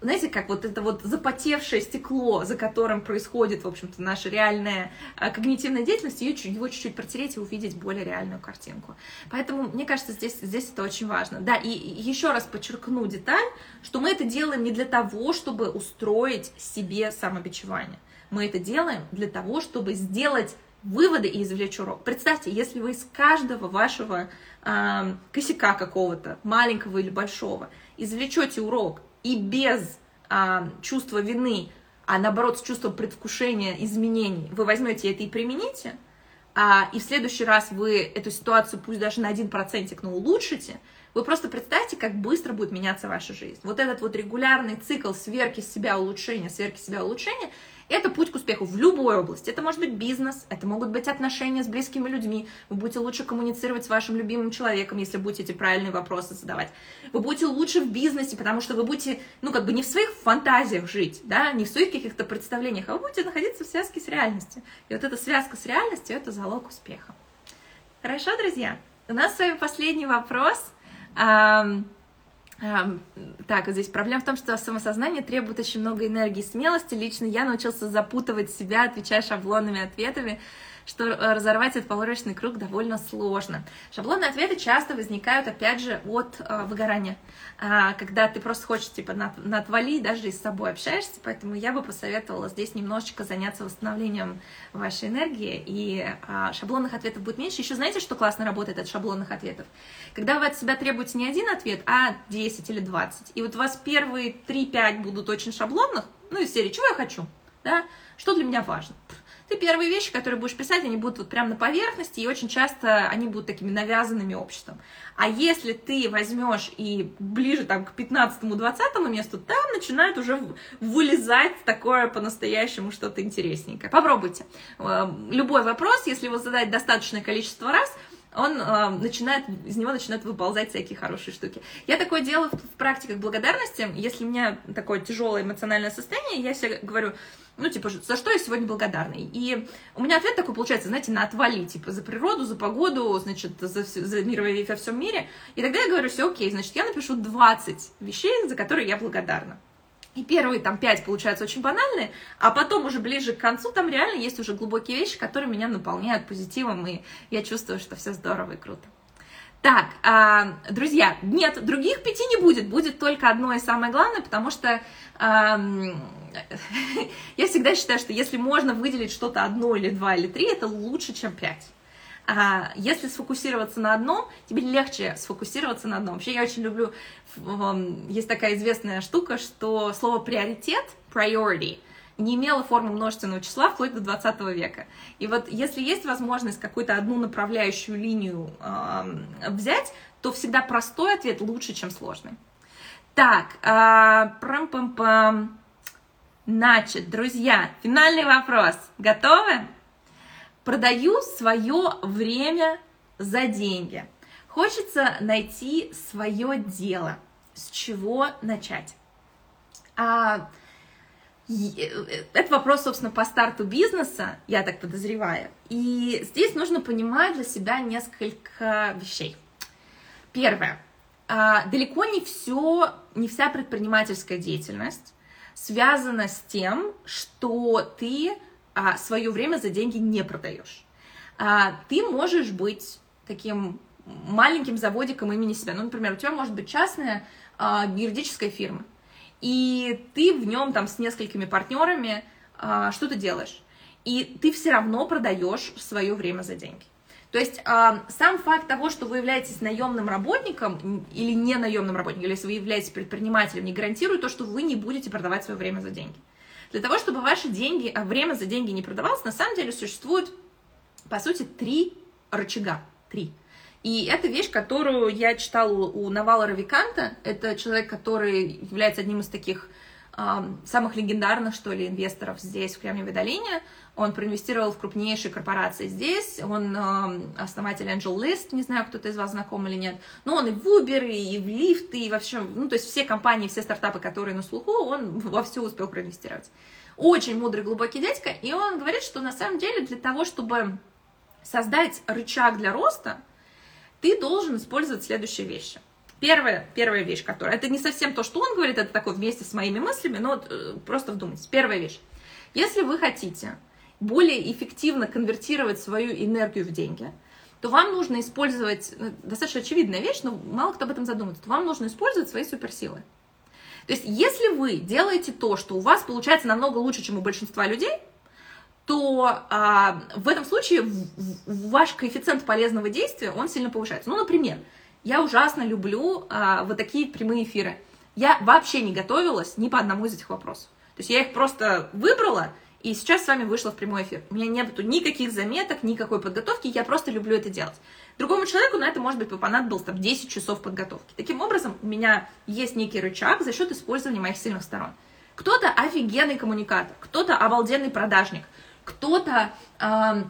знаете, как вот это вот запотевшее стекло, за которым происходит, в общем-то, наша реальная а, когнитивная деятельность, ее, его чуть-чуть протереть и увидеть более реальную картинку. Поэтому, мне кажется, здесь, здесь это очень важно. Да, и еще раз подчеркну деталь, что мы это делаем не для того, чтобы устроить себе самобичевание. Мы это делаем для того, чтобы сделать выводы и извлечь урок. Представьте, если вы из каждого вашего э, косяка какого-то, маленького или большого, извлечете урок и без а, чувства вины, а наоборот с чувством предвкушения изменений, вы возьмете это и примените, а, и в следующий раз вы эту ситуацию, пусть даже на один процентик, но улучшите, вы просто представьте, как быстро будет меняться ваша жизнь. Вот этот вот регулярный цикл сверки себя улучшения, сверки себя улучшения – это путь к успеху в любой области. Это может быть бизнес, это могут быть отношения с близкими людьми. Вы будете лучше коммуницировать с вашим любимым человеком, если будете эти правильные вопросы задавать. Вы будете лучше в бизнесе, потому что вы будете, ну, как бы не в своих фантазиях жить, да, не в своих каких-то представлениях, а вы будете находиться в связке с реальностью. И вот эта связка с реальностью – это залог успеха. Хорошо, друзья? У нас с вами последний вопрос. Так, здесь проблема в том, что самосознание требует очень много энергии и смелости. Лично я научился запутывать себя, отвечая шаблонными ответами, что э, разорвать этот поворочный круг довольно сложно. Шаблонные ответы часто возникают, опять же, от э, выгорания, э, когда ты просто хочешь, типа, на, натвали, даже и с собой общаешься, поэтому я бы посоветовала здесь немножечко заняться восстановлением вашей энергии, и э, шаблонных ответов будет меньше. Еще знаете, что классно работает от шаблонных ответов? Когда вы от себя требуете не один ответ, а 10 или 20, и вот у вас первые 3-5 будут очень шаблонных, ну, из серии «Чего я хочу?», да, что для меня важно. Ты первые вещи, которые будешь писать, они будут вот прямо на поверхности, и очень часто они будут такими навязанными обществом. А если ты возьмешь и ближе там к 15-20 месту, там начинает уже вылезать такое по-настоящему что-то интересненькое. Попробуйте. Э, любой вопрос, если его задать достаточное количество раз, он э, начинает, из него начинают выползать всякие хорошие штуки. Я такое делаю в, в практиках благодарности. Если у меня такое тяжелое эмоциональное состояние, я себе говорю, ну, типа, за что я сегодня благодарна? И у меня ответ такой получается, знаете, на отвали, типа, за природу, за погоду, значит, за, за мир во всем мире. И тогда я говорю, все окей, значит, я напишу 20 вещей, за которые я благодарна. И первые там пять получаются очень банальные, а потом уже ближе к концу там реально есть уже глубокие вещи, которые меня наполняют позитивом, и я чувствую, что все здорово и круто. Так, а, друзья, нет, других пяти не будет, будет только одно и самое главное, потому что я всегда считаю, что если можно выделить что-то одно или два или три, это лучше, чем пять. А если сфокусироваться на одном, тебе легче сфокусироваться на одном. Вообще я очень люблю, есть такая известная штука, что слово приоритет, priority, не имело формы множественного числа вплоть до 20 века. И вот если есть возможность какую-то одну направляющую линию э, взять, то всегда простой ответ лучше, чем сложный. Так, э, прам-пам-пам. Значит, друзья, финальный вопрос. Готовы? Продаю свое время за деньги. Хочется найти свое дело. С чего начать? А, это вопрос, собственно, по старту бизнеса, я так подозреваю. И здесь нужно понимать для себя несколько вещей. Первое. А, далеко не все, не вся предпринимательская деятельность связана с тем, что ты а, свое время за деньги не продаешь. А, ты можешь быть таким маленьким заводиком имени себя. Ну, например, у тебя может быть частная юридическая фирма, и ты в нем там с несколькими партнерами а, что-то делаешь, и ты все равно продаешь свое время за деньги. То есть э, сам факт того, что вы являетесь наемным работником или не наемным работником, или если вы являетесь предпринимателем, не гарантирует то, что вы не будете продавать свое время за деньги. Для того, чтобы ваши деньги, а время за деньги не продавалось, на самом деле существует, по сути, три рычага. Три. И это вещь, которую я читала у Навала Равиканта. Это человек, который является одним из таких самых легендарных, что ли, инвесторов здесь, в Кремниевой долине. Он проинвестировал в крупнейшие корпорации здесь. Он основатель Angel List, не знаю, кто-то из вас знаком или нет. Но он и в Uber, и в Lyft, и вообще, ну, то есть все компании, все стартапы, которые на слуху, он во все успел проинвестировать. Очень мудрый, глубокий дядька. И он говорит, что на самом деле для того, чтобы создать рычаг для роста, ты должен использовать следующие вещи. Первая, первая вещь, которая... Это не совсем то, что он говорит, это такое вместе с моими мыслями, но э, просто вдумайтесь. Первая вещь. Если вы хотите более эффективно конвертировать свою энергию в деньги, то вам нужно использовать, ну, достаточно очевидная вещь, но мало кто об этом задумывается, вам нужно использовать свои суперсилы. То есть, если вы делаете то, что у вас получается намного лучше, чем у большинства людей, то а, в этом случае ваш коэффициент полезного действия, он сильно повышается. Ну, например, я ужасно люблю а, вот такие прямые эфиры. Я вообще не готовилась ни по одному из этих вопросов. То есть я их просто выбрала, и сейчас с вами вышла в прямой эфир. У меня нету никаких заметок, никакой подготовки, я просто люблю это делать. Другому человеку на это, может быть, понадобилось там 10 часов подготовки. Таким образом, у меня есть некий рычаг за счет использования моих сильных сторон. Кто-то офигенный коммуникатор, кто-то обалденный продажник, кто-то э,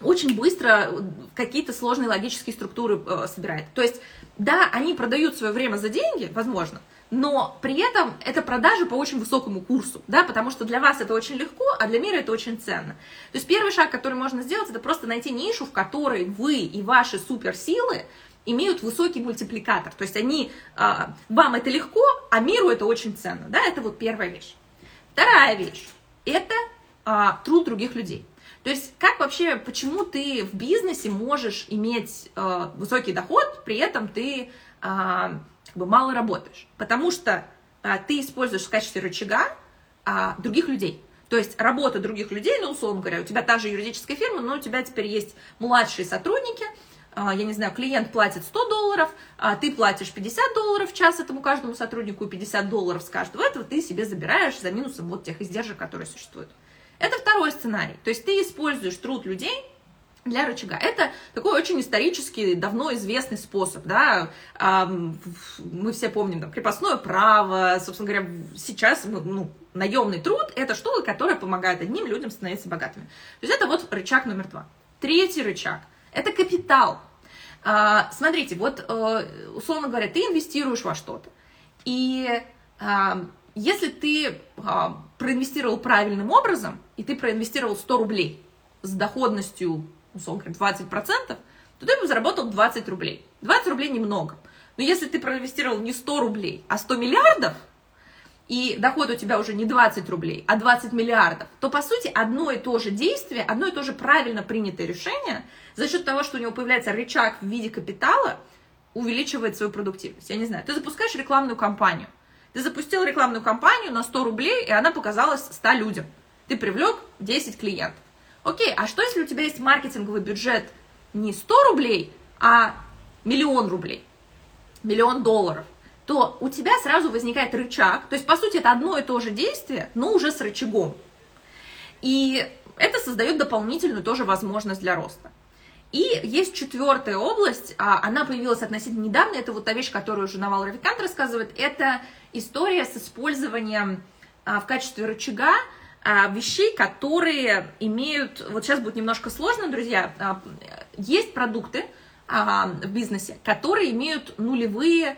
очень быстро какие-то сложные логические структуры э, собирает. То есть, да, они продают свое время за деньги, возможно, но при этом это продажи по очень высокому курсу, да, потому что для вас это очень легко, а для мира это очень ценно. То есть первый шаг, который можно сделать, это просто найти нишу, в которой вы и ваши суперсилы имеют высокий мультипликатор. То есть они, а, вам это легко, а миру это очень ценно, да, это вот первая вещь. Вторая вещь, это а, труд других людей. То есть как вообще, почему ты в бизнесе можешь иметь а, высокий доход, при этом ты а, как бы мало работаешь, потому что а, ты используешь в качестве рычага а, других людей. То есть работа других людей, ну, условно говоря, у тебя та же юридическая фирма, но у тебя теперь есть младшие сотрудники, а, я не знаю, клиент платит 100 долларов, а ты платишь 50 долларов в час этому каждому сотруднику, и 50 долларов с каждого этого ты себе забираешь за минусом вот тех издержек, которые существуют. Это второй сценарий. То есть ты используешь труд людей для рычага. Это такой очень исторический, давно известный способ, да, мы все помним, там, крепостное право, собственно говоря, сейчас, ну, наемный труд – это штука, которая помогает одним людям становиться богатыми. То есть это вот рычаг номер два. Третий рычаг – это капитал. А, смотрите, вот, э, условно говоря, ты инвестируешь во что-то, и если ты а, проинвестировал правильным образом, и ты проинвестировал 100 рублей с доходностью условно говоря, 20%, то ты бы заработал 20 рублей. 20 рублей немного. Но если ты проинвестировал не 100 рублей, а 100 миллиардов, и доход у тебя уже не 20 рублей, а 20 миллиардов, то, по сути, одно и то же действие, одно и то же правильно принятое решение за счет того, что у него появляется рычаг в виде капитала, увеличивает свою продуктивность. Я не знаю, ты запускаешь рекламную кампанию. Ты запустил рекламную кампанию на 100 рублей, и она показалась 100 людям. Ты привлек 10 клиентов. Окей, а что если у тебя есть маркетинговый бюджет не 100 рублей, а миллион рублей, миллион долларов? то у тебя сразу возникает рычаг. То есть, по сути, это одно и то же действие, но уже с рычагом. И это создает дополнительную тоже возможность для роста. И есть четвертая область, а, она появилась относительно недавно, это вот та вещь, которую уже Навал Равикант рассказывает, это история с использованием а, в качестве рычага а, вещей, которые имеют, вот сейчас будет немножко сложно, друзья, есть продукты в бизнесе, которые имеют нулевые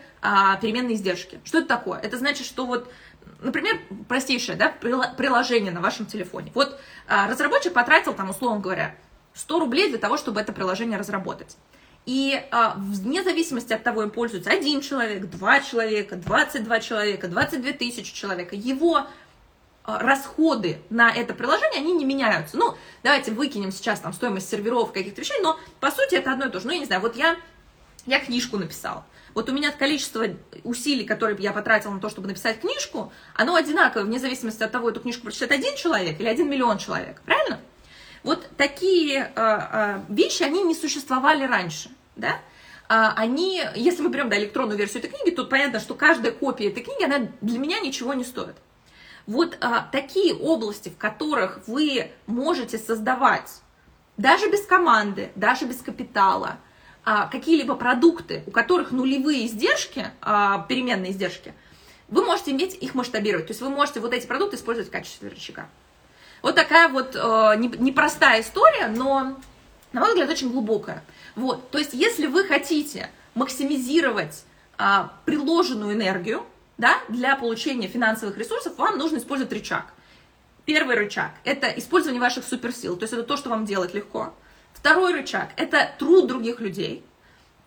переменные издержки. Что это такое? Это значит, что вот например, простейшее да, приложение на вашем телефоне. Вот разработчик потратил, там, условно говоря, 100 рублей для того, чтобы это приложение разработать. И а, вне зависимости от того, им пользуется один человек, два человека, 22 человека, 22 тысячи человека, его а, расходы на это приложение, они не меняются. Ну, давайте выкинем сейчас там стоимость серверов, каких-то вещей, но по сути это одно и то же. Ну, я не знаю, вот я, я книжку написала. Вот у меня количество усилий, которые я потратила на то, чтобы написать книжку, оно одинаковое, вне зависимости от того, эту книжку прочитает один человек или один миллион человек, правильно? Вот такие э, э, вещи, они не существовали раньше, да? А, они, если мы берем да, электронную версию этой книги, то понятно, что каждая копия этой книги, она для меня ничего не стоит. Вот а, такие области, в которых вы можете создавать даже без команды, даже без капитала, а, какие-либо продукты, у которых нулевые издержки, а, переменные издержки, вы можете иметь их масштабировать. То есть вы можете вот эти продукты использовать в качестве рычага. Вот такая вот э, непростая история, но, на мой взгляд, очень глубокая. Вот, то есть если вы хотите максимизировать а, приложенную энергию, да, для получения финансовых ресурсов вам нужно использовать рычаг. Первый рычаг – это использование ваших суперсил, то есть это то, что вам делать легко. Второй рычаг – это труд других людей.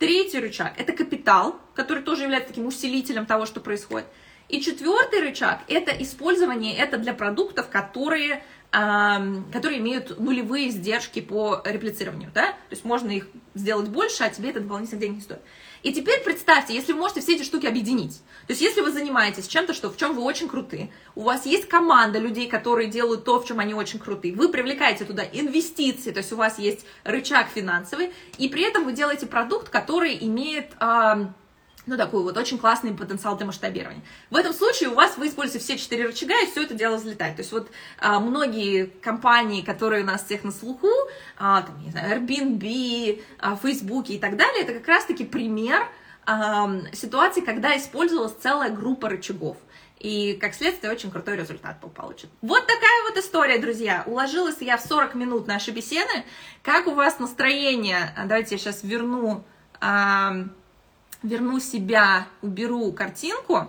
Третий рычаг – это капитал, который тоже является таким усилителем того, что происходит. И четвертый рычаг – это использование это для продуктов, которые, э, которые имеют нулевые издержки по реплицированию. Да? То есть можно их сделать больше, а тебе это дополнительных денег не стоит. И теперь представьте, если вы можете все эти штуки объединить. То есть если вы занимаетесь чем-то, что, в чем вы очень круты, у вас есть команда людей, которые делают то, в чем они очень круты, вы привлекаете туда инвестиции, то есть у вас есть рычаг финансовый, и при этом вы делаете продукт, который имеет... Э, ну, такой вот очень классный потенциал для масштабирования. В этом случае у вас вы используете все четыре рычага, и все это дело взлетает. То есть вот а, многие компании, которые у нас всех на слуху, а, там, не знаю, Airbnb, а, Facebook и так далее, это как раз-таки пример а, ситуации, когда использовалась целая группа рычагов. И, как следствие, очень крутой результат был получен. Вот такая вот история, друзья. Уложилась я в 40 минут нашей беседы. Как у вас настроение? Давайте я сейчас верну... А, верну себя, уберу картинку.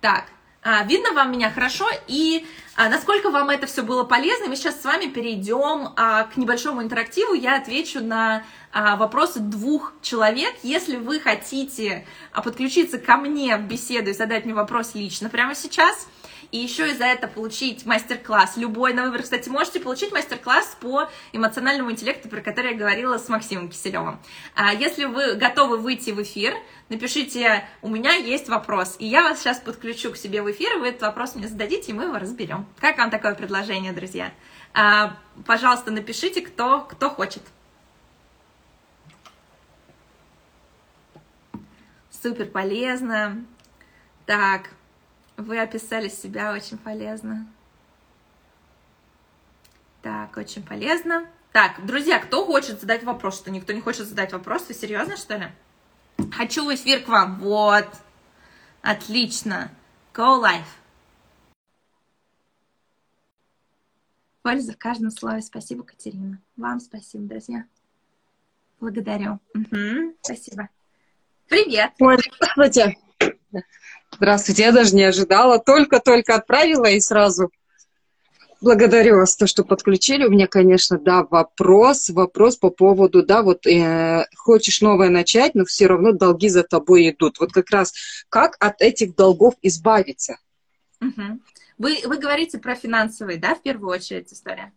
Так, а, видно вам меня хорошо, и а, насколько вам это все было полезно, мы сейчас с вами перейдем а, к небольшому интерактиву, я отвечу на вопросы двух человек, если вы хотите а, подключиться ко мне в беседу и задать мне вопрос лично прямо сейчас, и еще и за это получить мастер-класс любой на выбор. Кстати, можете получить мастер-класс по эмоциональному интеллекту, про который я говорила с Максимом Киселевым. А если вы готовы выйти в эфир, напишите, у меня есть вопрос, и я вас сейчас подключу к себе в эфир, и вы этот вопрос мне зададите, и мы его разберем. Как вам такое предложение, друзья? А, пожалуйста, напишите, кто, кто хочет. Супер полезно. Так, вы описали себя очень полезно. Так, очень полезно. Так, друзья, кто хочет задать вопрос? Что никто не хочет задать вопрос? Вы серьезно, что ли? Хочу в эфир к вам. Вот. Отлично. Go live. Польза в каждом слове. Спасибо, Катерина. Вам спасибо, друзья. Благодарю. Угу, спасибо. Привет. Ой, здравствуйте. Здравствуйте. Я даже не ожидала. Только-только отправила и сразу Благодарю вас, то, что подключили. У меня, конечно, да, вопрос, вопрос по поводу, да, вот э, хочешь новое начать, но все равно долги за тобой идут. Вот как раз как от этих долгов избавиться? Угу. Вы, вы говорите про финансовые, да, в первую очередь история?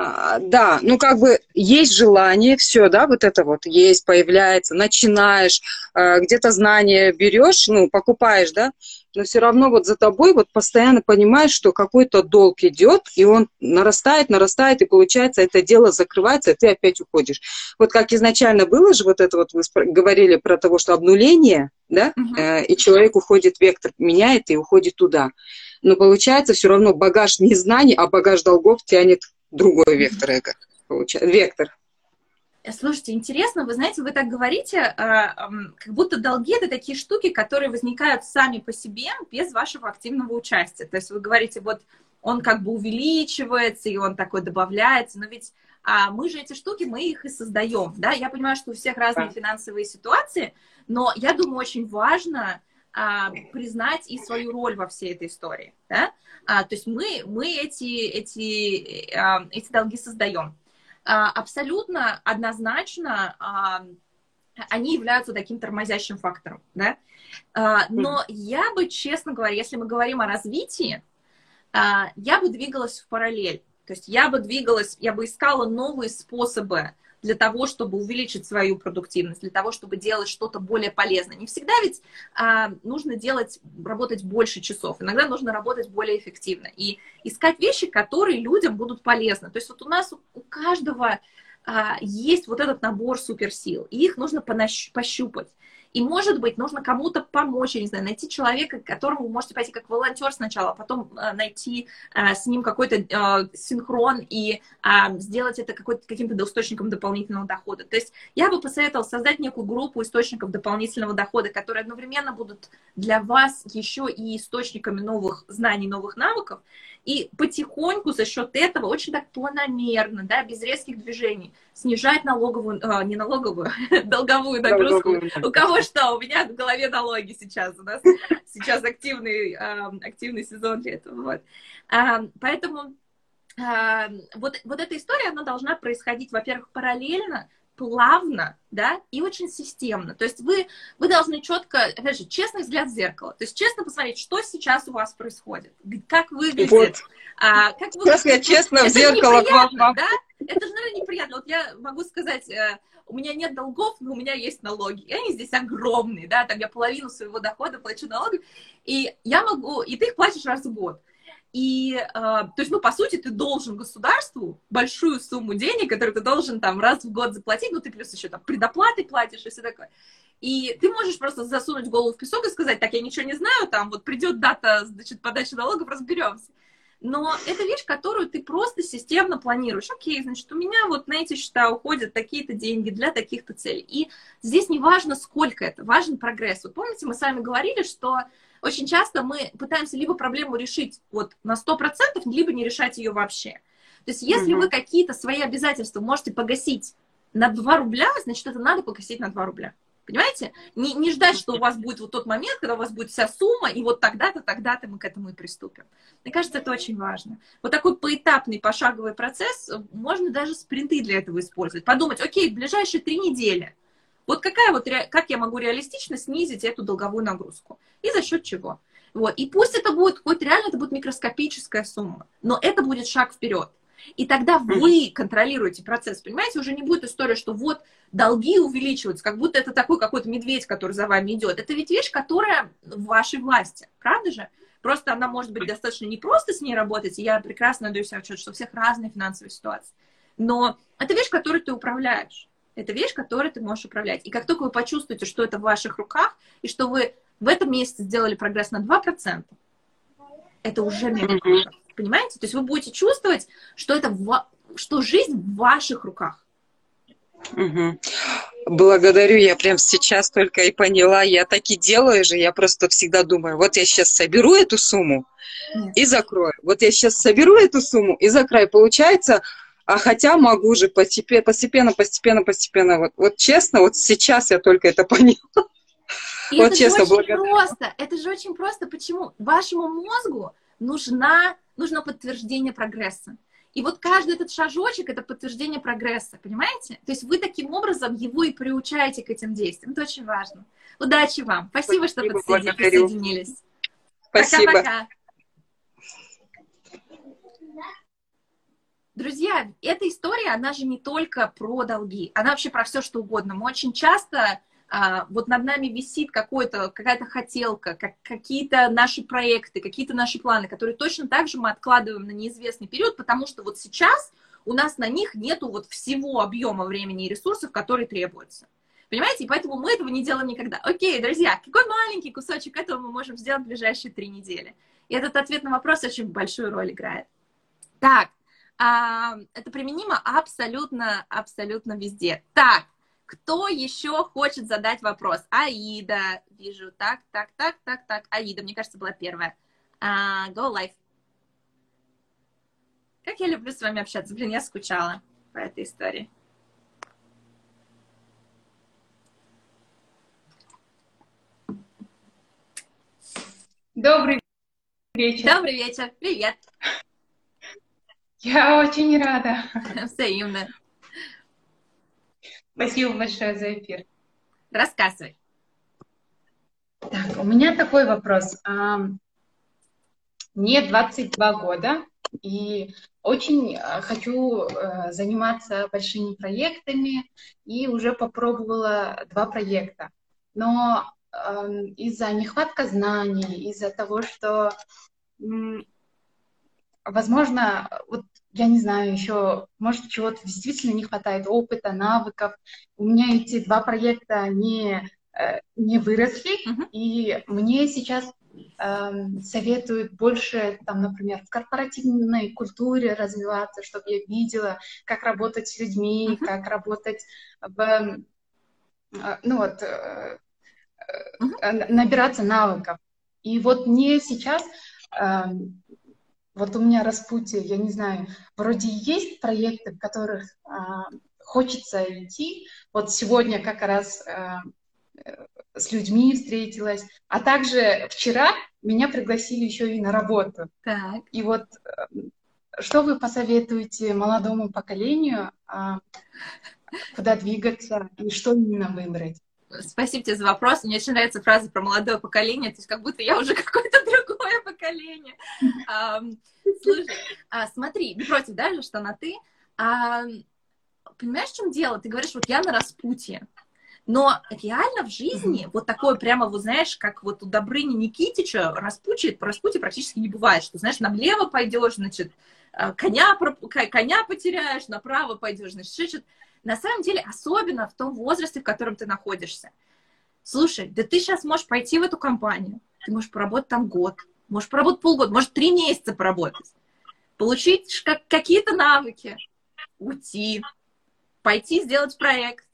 А, да, ну как бы есть желание, все, да, вот это вот есть, появляется, начинаешь, э, где-то знания берешь, ну, покупаешь, да, но все равно вот за тобой вот постоянно понимаешь, что какой-то долг идет, и он нарастает, нарастает, и получается это дело закрывается, и ты опять уходишь. Вот как изначально было же вот это вот, вы говорили про того, что обнуление, да, uh-huh. и человек уходит, вектор меняет и уходит туда. Но получается все равно багаж не знаний, а багаж долгов тянет другой вектор эго. Получается, вектор. Э, слушайте, интересно, вы знаете, вы так говорите, э, как будто долги это такие штуки, которые возникают сами по себе без вашего активного участия. То есть вы говорите, вот он как бы увеличивается, и он такой добавляется, но ведь а мы же эти штуки, мы их и создаем, да, я понимаю, что у всех разные финансовые ситуации, но я думаю, очень важно а, признать и свою роль во всей этой истории, да, а, то есть мы, мы эти, эти, а, эти долги создаем. А, абсолютно однозначно а, они являются таким тормозящим фактором, да. А, но я бы, честно говоря, если мы говорим о развитии, я бы двигалась в параллель. То есть я бы двигалась, я бы искала новые способы для того, чтобы увеличить свою продуктивность, для того, чтобы делать что-то более полезное. Не всегда ведь а, нужно делать, работать больше часов, иногда нужно работать более эффективно и искать вещи, которые людям будут полезны. То есть вот у нас у каждого а, есть вот этот набор суперсил, и их нужно пощупать. И, может быть, нужно кому-то помочь, я не знаю, найти человека, к которому вы можете пойти как волонтер сначала, а потом э, найти э, с ним какой-то э, синхрон и сделать это каким-то источником дополнительного дохода. То есть я бы посоветовала создать некую группу источников дополнительного дохода, которые одновременно будут для вас еще и источниками новых знаний, новых навыков, и потихоньку за счет этого очень так планомерно, да, без резких движений, снижать налоговую, э, не налоговую, долговую нагрузку. У кого что? У меня в голове налоги сейчас. У нас сейчас активный, э, активный сезон для этого. Вот. Э, поэтому э, вот, вот эта история, она должна происходить, во-первых, параллельно плавно, да, и очень системно. То есть вы, вы должны четко, опять же, честный взгляд в зеркало. То есть честно посмотреть, что сейчас у вас происходит, как выглядит. Вот. А, как вы... Сейчас я честно в зеркало к вам. Да? Это же, наверное, неприятно. Вот я могу сказать, э, у меня нет долгов, но у меня есть налоги. И они здесь огромные, да, там я половину своего дохода плачу налоги, и я могу, и ты их платишь раз в год. И, э, то есть, ну, по сути, ты должен государству большую сумму денег, которую ты должен там раз в год заплатить, ну, ты плюс еще там предоплаты платишь и все такое. И ты можешь просто засунуть голову в песок и сказать, так, я ничего не знаю, там вот придет дата, значит, подачи налогов, разберемся. Но это вещь, которую ты просто системно планируешь. Окей, значит, у меня вот на эти счета уходят такие-то деньги для таких-то целей. И здесь не важно, сколько это, важен прогресс. Вот помните, мы с вами говорили, что очень часто мы пытаемся либо проблему решить вот на 100%, либо не решать ее вообще. То есть если угу. вы какие-то свои обязательства можете погасить на 2 рубля, значит, это надо погасить на 2 рубля. Понимаете? Не, не ждать, что у вас будет вот тот момент, когда у вас будет вся сумма, и вот тогда-то, тогда-то мы к этому и приступим. Мне кажется, это очень важно. Вот такой поэтапный, пошаговый процесс, можно даже спринты для этого использовать. Подумать, окей, в ближайшие три недели – вот какая вот, как я могу реалистично снизить эту долговую нагрузку? И за счет чего? Вот. И пусть это будет, хоть реально это будет микроскопическая сумма, но это будет шаг вперед. И тогда вы контролируете процесс, понимаете? Уже не будет история, что вот долги увеличиваются, как будто это такой какой-то медведь, который за вами идет. Это ведь вещь, которая в вашей власти, правда же? Просто она может быть достаточно непросто с ней работать, и я прекрасно даю себе отчет, что у всех разные финансовые ситуации. Но это вещь, которой ты управляешь. Это вещь, которой ты можешь управлять. И как только вы почувствуете, что это в ваших руках, и что вы в этом месяце сделали прогресс на 2%, это уже мега круто. Понимаете? То есть вы будете чувствовать, что это что жизнь в ваших руках. Угу. Благодарю, я прям сейчас только и поняла. Я так и делаю же, я просто всегда думаю, вот я сейчас соберу эту сумму Нет. и закрою. Вот я сейчас соберу эту сумму и закрою. Получается, а хотя могу же постепенно, постепенно, постепенно, постепенно. Вот, вот честно, вот сейчас я только это поняла. И вот это честно, же очень благодарю. просто. Это же очень просто. Почему? Вашему мозгу нужна, нужно подтверждение прогресса. И вот каждый этот шажочек — это подтверждение прогресса, понимаете? То есть вы таким образом его и приучаете к этим действиям. Это очень важно. Удачи вам. Спасибо, Спасибо что подсоединились. присоединились. Спасибо. Пока-пока. Друзья, эта история, она же не только про долги, она вообще про все, что угодно. Мы очень часто а, вот над нами висит какой-то, какая-то хотелка, как, какие-то наши проекты, какие-то наши планы, которые точно так же мы откладываем на неизвестный период, потому что вот сейчас у нас на них нету вот всего объема времени и ресурсов, которые требуются. Понимаете? И поэтому мы этого не делаем никогда. Окей, друзья, какой маленький кусочек этого мы можем сделать в ближайшие три недели? И этот ответ на вопрос очень большую роль играет. Так, а, это применимо абсолютно, абсолютно везде. Так, кто еще хочет задать вопрос? Аида, вижу. Так, так, так, так, так. Аида, мне кажется, была первая. Uh, go live. Как я люблю с вами общаться. Блин, я скучала по этой истории. Добрый вечер. Добрый вечер. Привет. Я очень рада. Взаимно. Спасибо большое за эфир. Рассказывай. Так, у меня такой вопрос. Мне 22 года, и очень э, хочу э, заниматься большими проектами, и уже попробовала два проекта. Но из-за нехватка знаний, из-за того, что, возможно, вот я не знаю, еще, может, чего-то действительно не хватает, опыта, навыков. У меня эти два проекта, они э, не выросли, uh-huh. и мне сейчас э, советуют больше, там, например, в корпоративной культуре развиваться, чтобы я видела, как работать с людьми, uh-huh. как работать в, э, ну вот, э, uh-huh. набираться навыков. И вот мне сейчас э, вот у меня распутье, я не знаю, вроде есть проекты, в которых а, хочется идти. Вот сегодня как раз а, с людьми встретилась, а также вчера меня пригласили еще и на работу. Так. И вот что вы посоветуете молодому поколению, куда двигаться и что именно выбрать? Спасибо тебе за вопрос. Мне очень нравится фраза про молодое поколение, то есть как будто я уже какое-то другое поколение. Слушай, а, смотри, не против, да, что на ты. Понимаешь, в чем дело? Ты говоришь, вот я на распутье. Но реально в жизни mm-hmm. вот такое прямо, вот знаешь, как вот у Добрыни Никитича распутье, распутье практически не бывает, что, знаешь, налево пойдешь, значит, а, коня, коня потеряешь, направо пойдешь, значит, на самом деле, особенно в том возрасте, в котором ты находишься. Слушай, да ты сейчас можешь пойти в эту компанию, ты можешь поработать там год, можешь поработать полгода, может три месяца поработать, получить какие-то навыки, уйти, пойти сделать проект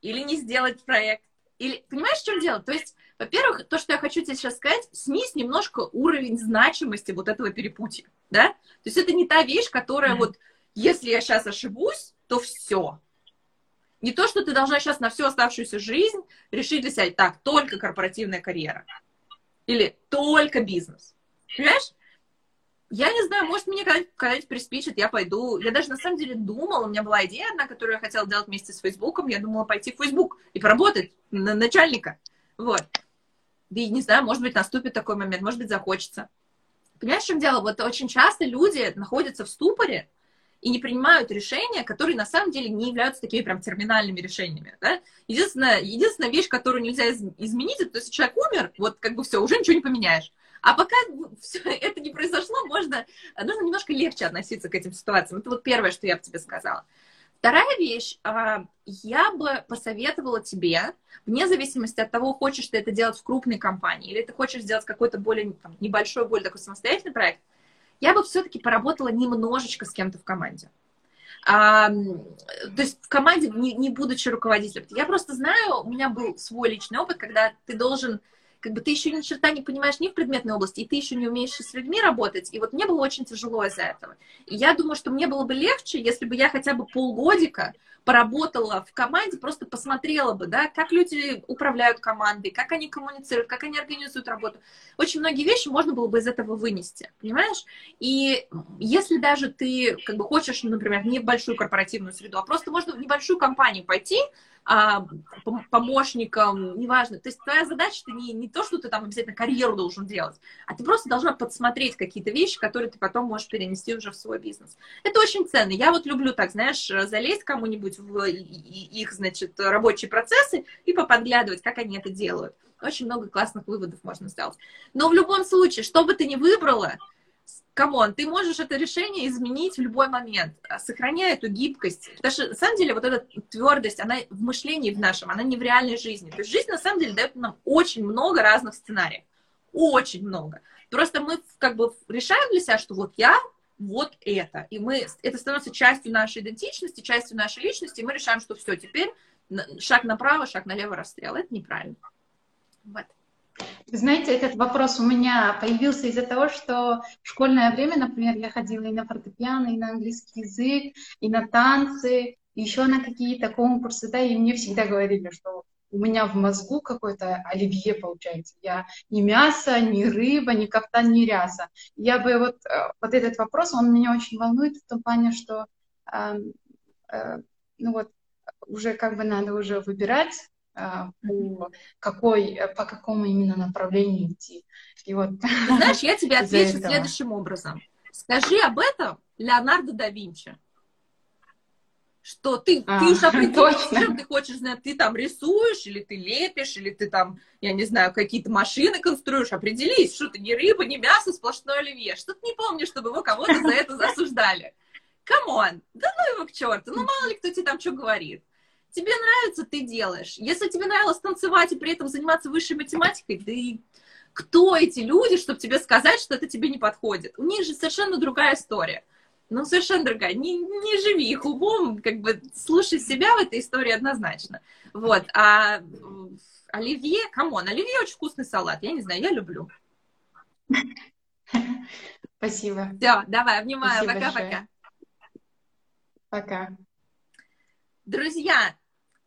или не сделать проект. Или, понимаешь, в чем дело? То есть, во-первых, то, что я хочу тебе сейчас сказать, снизь немножко уровень значимости вот этого перепутья, да? То есть это не та вещь, которая mm-hmm. вот, если я сейчас ошибусь, то все. Не то, что ты должна сейчас на всю оставшуюся жизнь решить для себя, так, только корпоративная карьера. Или только бизнес. Понимаешь? Я не знаю, может, мне когда-нибудь, когда приспичит, я пойду. Я даже на самом деле думала, у меня была идея одна, которую я хотела делать вместе с Фейсбуком. Я думала пойти в Фейсбук и поработать на начальника. Вот. И не знаю, может быть, наступит такой момент, может быть, захочется. Понимаешь, в чем дело? Вот очень часто люди находятся в ступоре, и не принимают решения, которые на самом деле не являются такими прям терминальными решениями. Да? Единственная, единственная вещь, которую нельзя из, изменить, это если человек умер, вот как бы все, уже ничего не поменяешь. А пока все это не произошло, можно, нужно немножко легче относиться к этим ситуациям. Это вот первое, что я бы тебе сказала. Вторая вещь, а, я бы посоветовала тебе, вне зависимости от того, хочешь ты это делать в крупной компании, или ты хочешь сделать какой-то более там, небольшой, более такой самостоятельный проект, я бы все-таки поработала немножечко с кем-то в команде. А, то есть в команде, не, не будучи руководителем. Я просто знаю, у меня был свой личный опыт, когда ты должен как бы ты еще ни черта не понимаешь ни в предметной области, и ты еще не умеешь с людьми работать. И вот мне было очень тяжело из-за этого. И я думаю, что мне было бы легче, если бы я хотя бы полгодика поработала в команде, просто посмотрела бы, да, как люди управляют командой, как они коммуницируют, как они организуют работу. Очень многие вещи можно было бы из этого вынести, понимаешь? И если даже ты как бы хочешь, например, не в большую корпоративную среду, а просто можно в небольшую компанию пойти, а, помощником, неважно. То есть твоя задача это не, не то, что ты там обязательно карьеру должен делать, а ты просто должна подсмотреть какие-то вещи, которые ты потом можешь перенести уже в свой бизнес. Это очень ценно. Я вот люблю так, знаешь, залезть кому-нибудь в их, значит, рабочие процессы и поподглядывать, как они это делают. Очень много классных выводов можно сделать. Но в любом случае, что бы ты ни выбрала, come on, ты можешь это решение изменить в любой момент, а, сохраняя эту гибкость. Потому что, на самом деле, вот эта твердость, она в мышлении в нашем, она не в реальной жизни. То есть жизнь, на самом деле, дает нам очень много разных сценариев. Очень много. Просто мы как бы решаем для себя, что вот я вот это. И мы, это становится частью нашей идентичности, частью нашей личности, и мы решаем, что все, теперь шаг направо, шаг налево расстрел. Это неправильно. Вот. Знаете, этот вопрос у меня появился из-за того, что в школьное время, например, я ходила и на фортепиано, и на английский язык, и на танцы, и еще на какие-то конкурсы, да, и мне всегда говорили, что у меня в мозгу какой-то оливье получается. Я ни мясо, ни рыба, ни кафтан, ни ряса. Я бы вот, э, вот этот вопрос, он меня очень волнует в том плане, что э, э, ну вот уже как бы надо уже выбирать по, какой, по какому именно направлению идти. И вот, знаешь, я тебе отвечу следующим образом. Скажи об этом Леонардо да Винчи. Что ты, а, ты уж определишь, чем ты хочешь знать. Ты там рисуешь, или ты лепишь, или ты там, я не знаю, какие-то машины конструируешь. Определись, что ты ни рыба, ни мясо, сплошное оливье. Что-то не помню, чтобы его кого-то за это засуждали. Come on, да ну его к черту. Ну, мало ли кто тебе там что говорит тебе нравится, ты делаешь. Если тебе нравилось танцевать и при этом заниматься высшей математикой, да и кто эти люди, чтобы тебе сказать, что это тебе не подходит? У них же совершенно другая история. Ну, совершенно другая. Не, не живи их умом, как бы слушай себя в этой истории однозначно. Вот. А оливье, come on, оливье очень вкусный салат. Я не знаю, я люблю. Спасибо. Все, давай, обнимаю. Пока-пока. Пока. Друзья,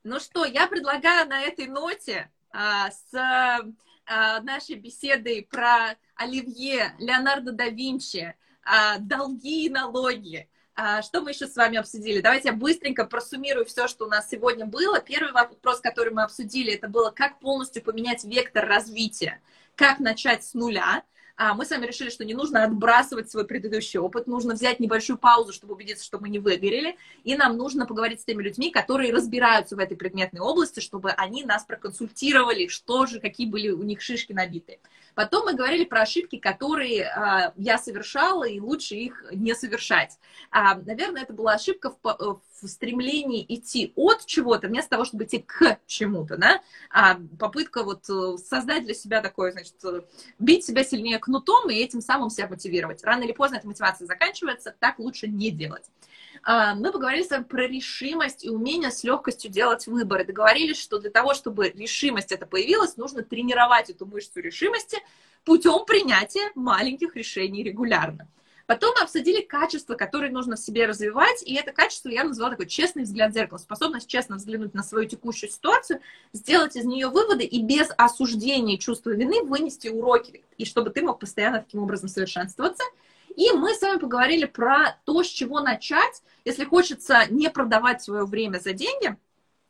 ну что, я предлагаю на этой ноте а, с а, нашей беседой про Оливье, Леонардо да Винчи, а, долги и налоги. А, что мы еще с вами обсудили? Давайте я быстренько просуммирую все, что у нас сегодня было. Первый вопрос, который мы обсудили, это было, как полностью поменять вектор развития, как начать с нуля – мы с вами решили, что не нужно отбрасывать свой предыдущий опыт, нужно взять небольшую паузу, чтобы убедиться, что мы не выгорели, и нам нужно поговорить с теми людьми, которые разбираются в этой предметной области, чтобы они нас проконсультировали, что же, какие были у них шишки набиты. Потом мы говорили про ошибки, которые а, я совершала, и лучше их не совершать. А, наверное, это была ошибка в, в стремлении идти от чего-то, вместо того, чтобы идти к чему-то, да, а попытка вот э, создать для себя такое, значит, э, бить себя сильнее кнутом и этим самым себя мотивировать. Рано или поздно эта мотивация заканчивается, так лучше не делать. А, мы поговорили с вами про решимость и умение с легкостью делать выборы. Договорились, что для того, чтобы решимость это появилась, нужно тренировать эту мышцу решимости путем принятия маленьких решений регулярно. Потом мы обсудили качества, которые нужно в себе развивать, и это качество я назвала такой честный взгляд в зеркало, способность честно взглянуть на свою текущую ситуацию, сделать из нее выводы и без осуждения чувства вины вынести уроки, и чтобы ты мог постоянно таким образом совершенствоваться. И мы с вами поговорили про то, с чего начать, если хочется не продавать свое время за деньги –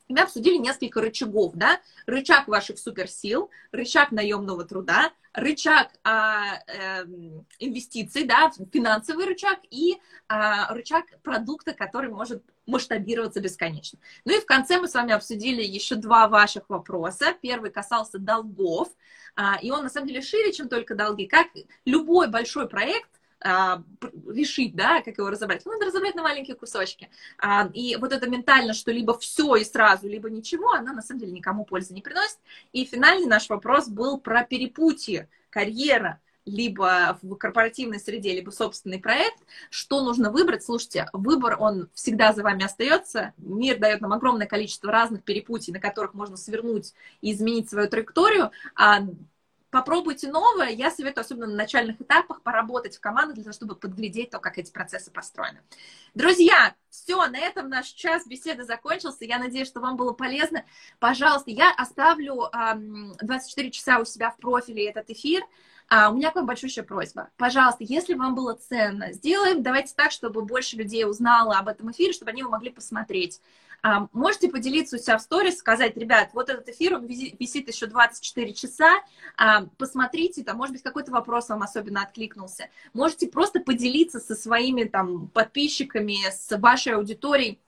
мы обсудили несколько рычагов, да, рычаг ваших суперсил, рычаг наемного труда, рычаг а, э, инвестиций, да, финансовый рычаг и а, рычаг продукта, который может масштабироваться бесконечно. Ну и в конце мы с вами обсудили еще два ваших вопроса. Первый касался долгов, а, и он на самом деле шире, чем только долги. Как любой большой проект, а, решить, да, как его разобрать. Надо разобрать на маленькие кусочки. А, и вот это ментально, что либо все и сразу, либо ничего, она на самом деле никому пользы не приносит. И финальный наш вопрос был про перепутье, карьера, либо в корпоративной среде, либо собственный проект, что нужно выбрать? Слушайте, выбор, он всегда за вами остается. Мир дает нам огромное количество разных перепутий, на которых можно свернуть и изменить свою траекторию. А попробуйте новое. Я советую, особенно на начальных этапах, поработать в командах для того, чтобы подглядеть то, как эти процессы построены. Друзья, все, на этом наш час беседы закончился. Я надеюсь, что вам было полезно. Пожалуйста, я оставлю 24 часа у себя в профиле этот эфир. А у меня к вам большущая просьба. Пожалуйста, если вам было ценно, сделаем, давайте так, чтобы больше людей узнало об этом эфире, чтобы они его могли посмотреть. А, можете поделиться у себя в сторис, сказать, ребят, вот этот эфир, он висит еще 24 часа, а, посмотрите, там, может быть, какой-то вопрос вам особенно откликнулся. Можете просто поделиться со своими там подписчиками, с вашей аудиторией,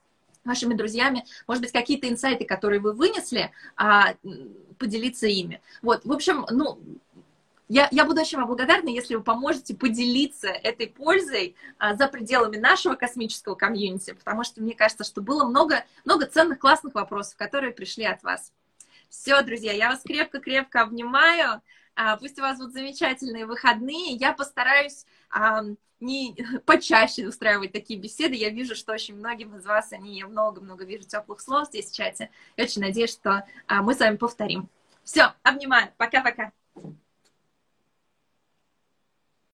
вашими друзьями, может быть, какие-то инсайты, которые вы вынесли, а, поделиться ими. Вот, в общем, ну, я, я буду очень вам благодарна, если вы поможете поделиться этой пользой а, за пределами нашего космического комьюнити, потому что мне кажется, что было много, много ценных, классных вопросов, которые пришли от вас. Все, друзья, я вас крепко-крепко обнимаю. А, пусть у вас будут замечательные выходные. Я постараюсь а, не почаще устраивать такие беседы. Я вижу, что очень многим из вас, они, я много-много вижу теплых слов здесь в чате. Я очень надеюсь, что а, мы с вами повторим. Все, обнимаю. Пока-пока.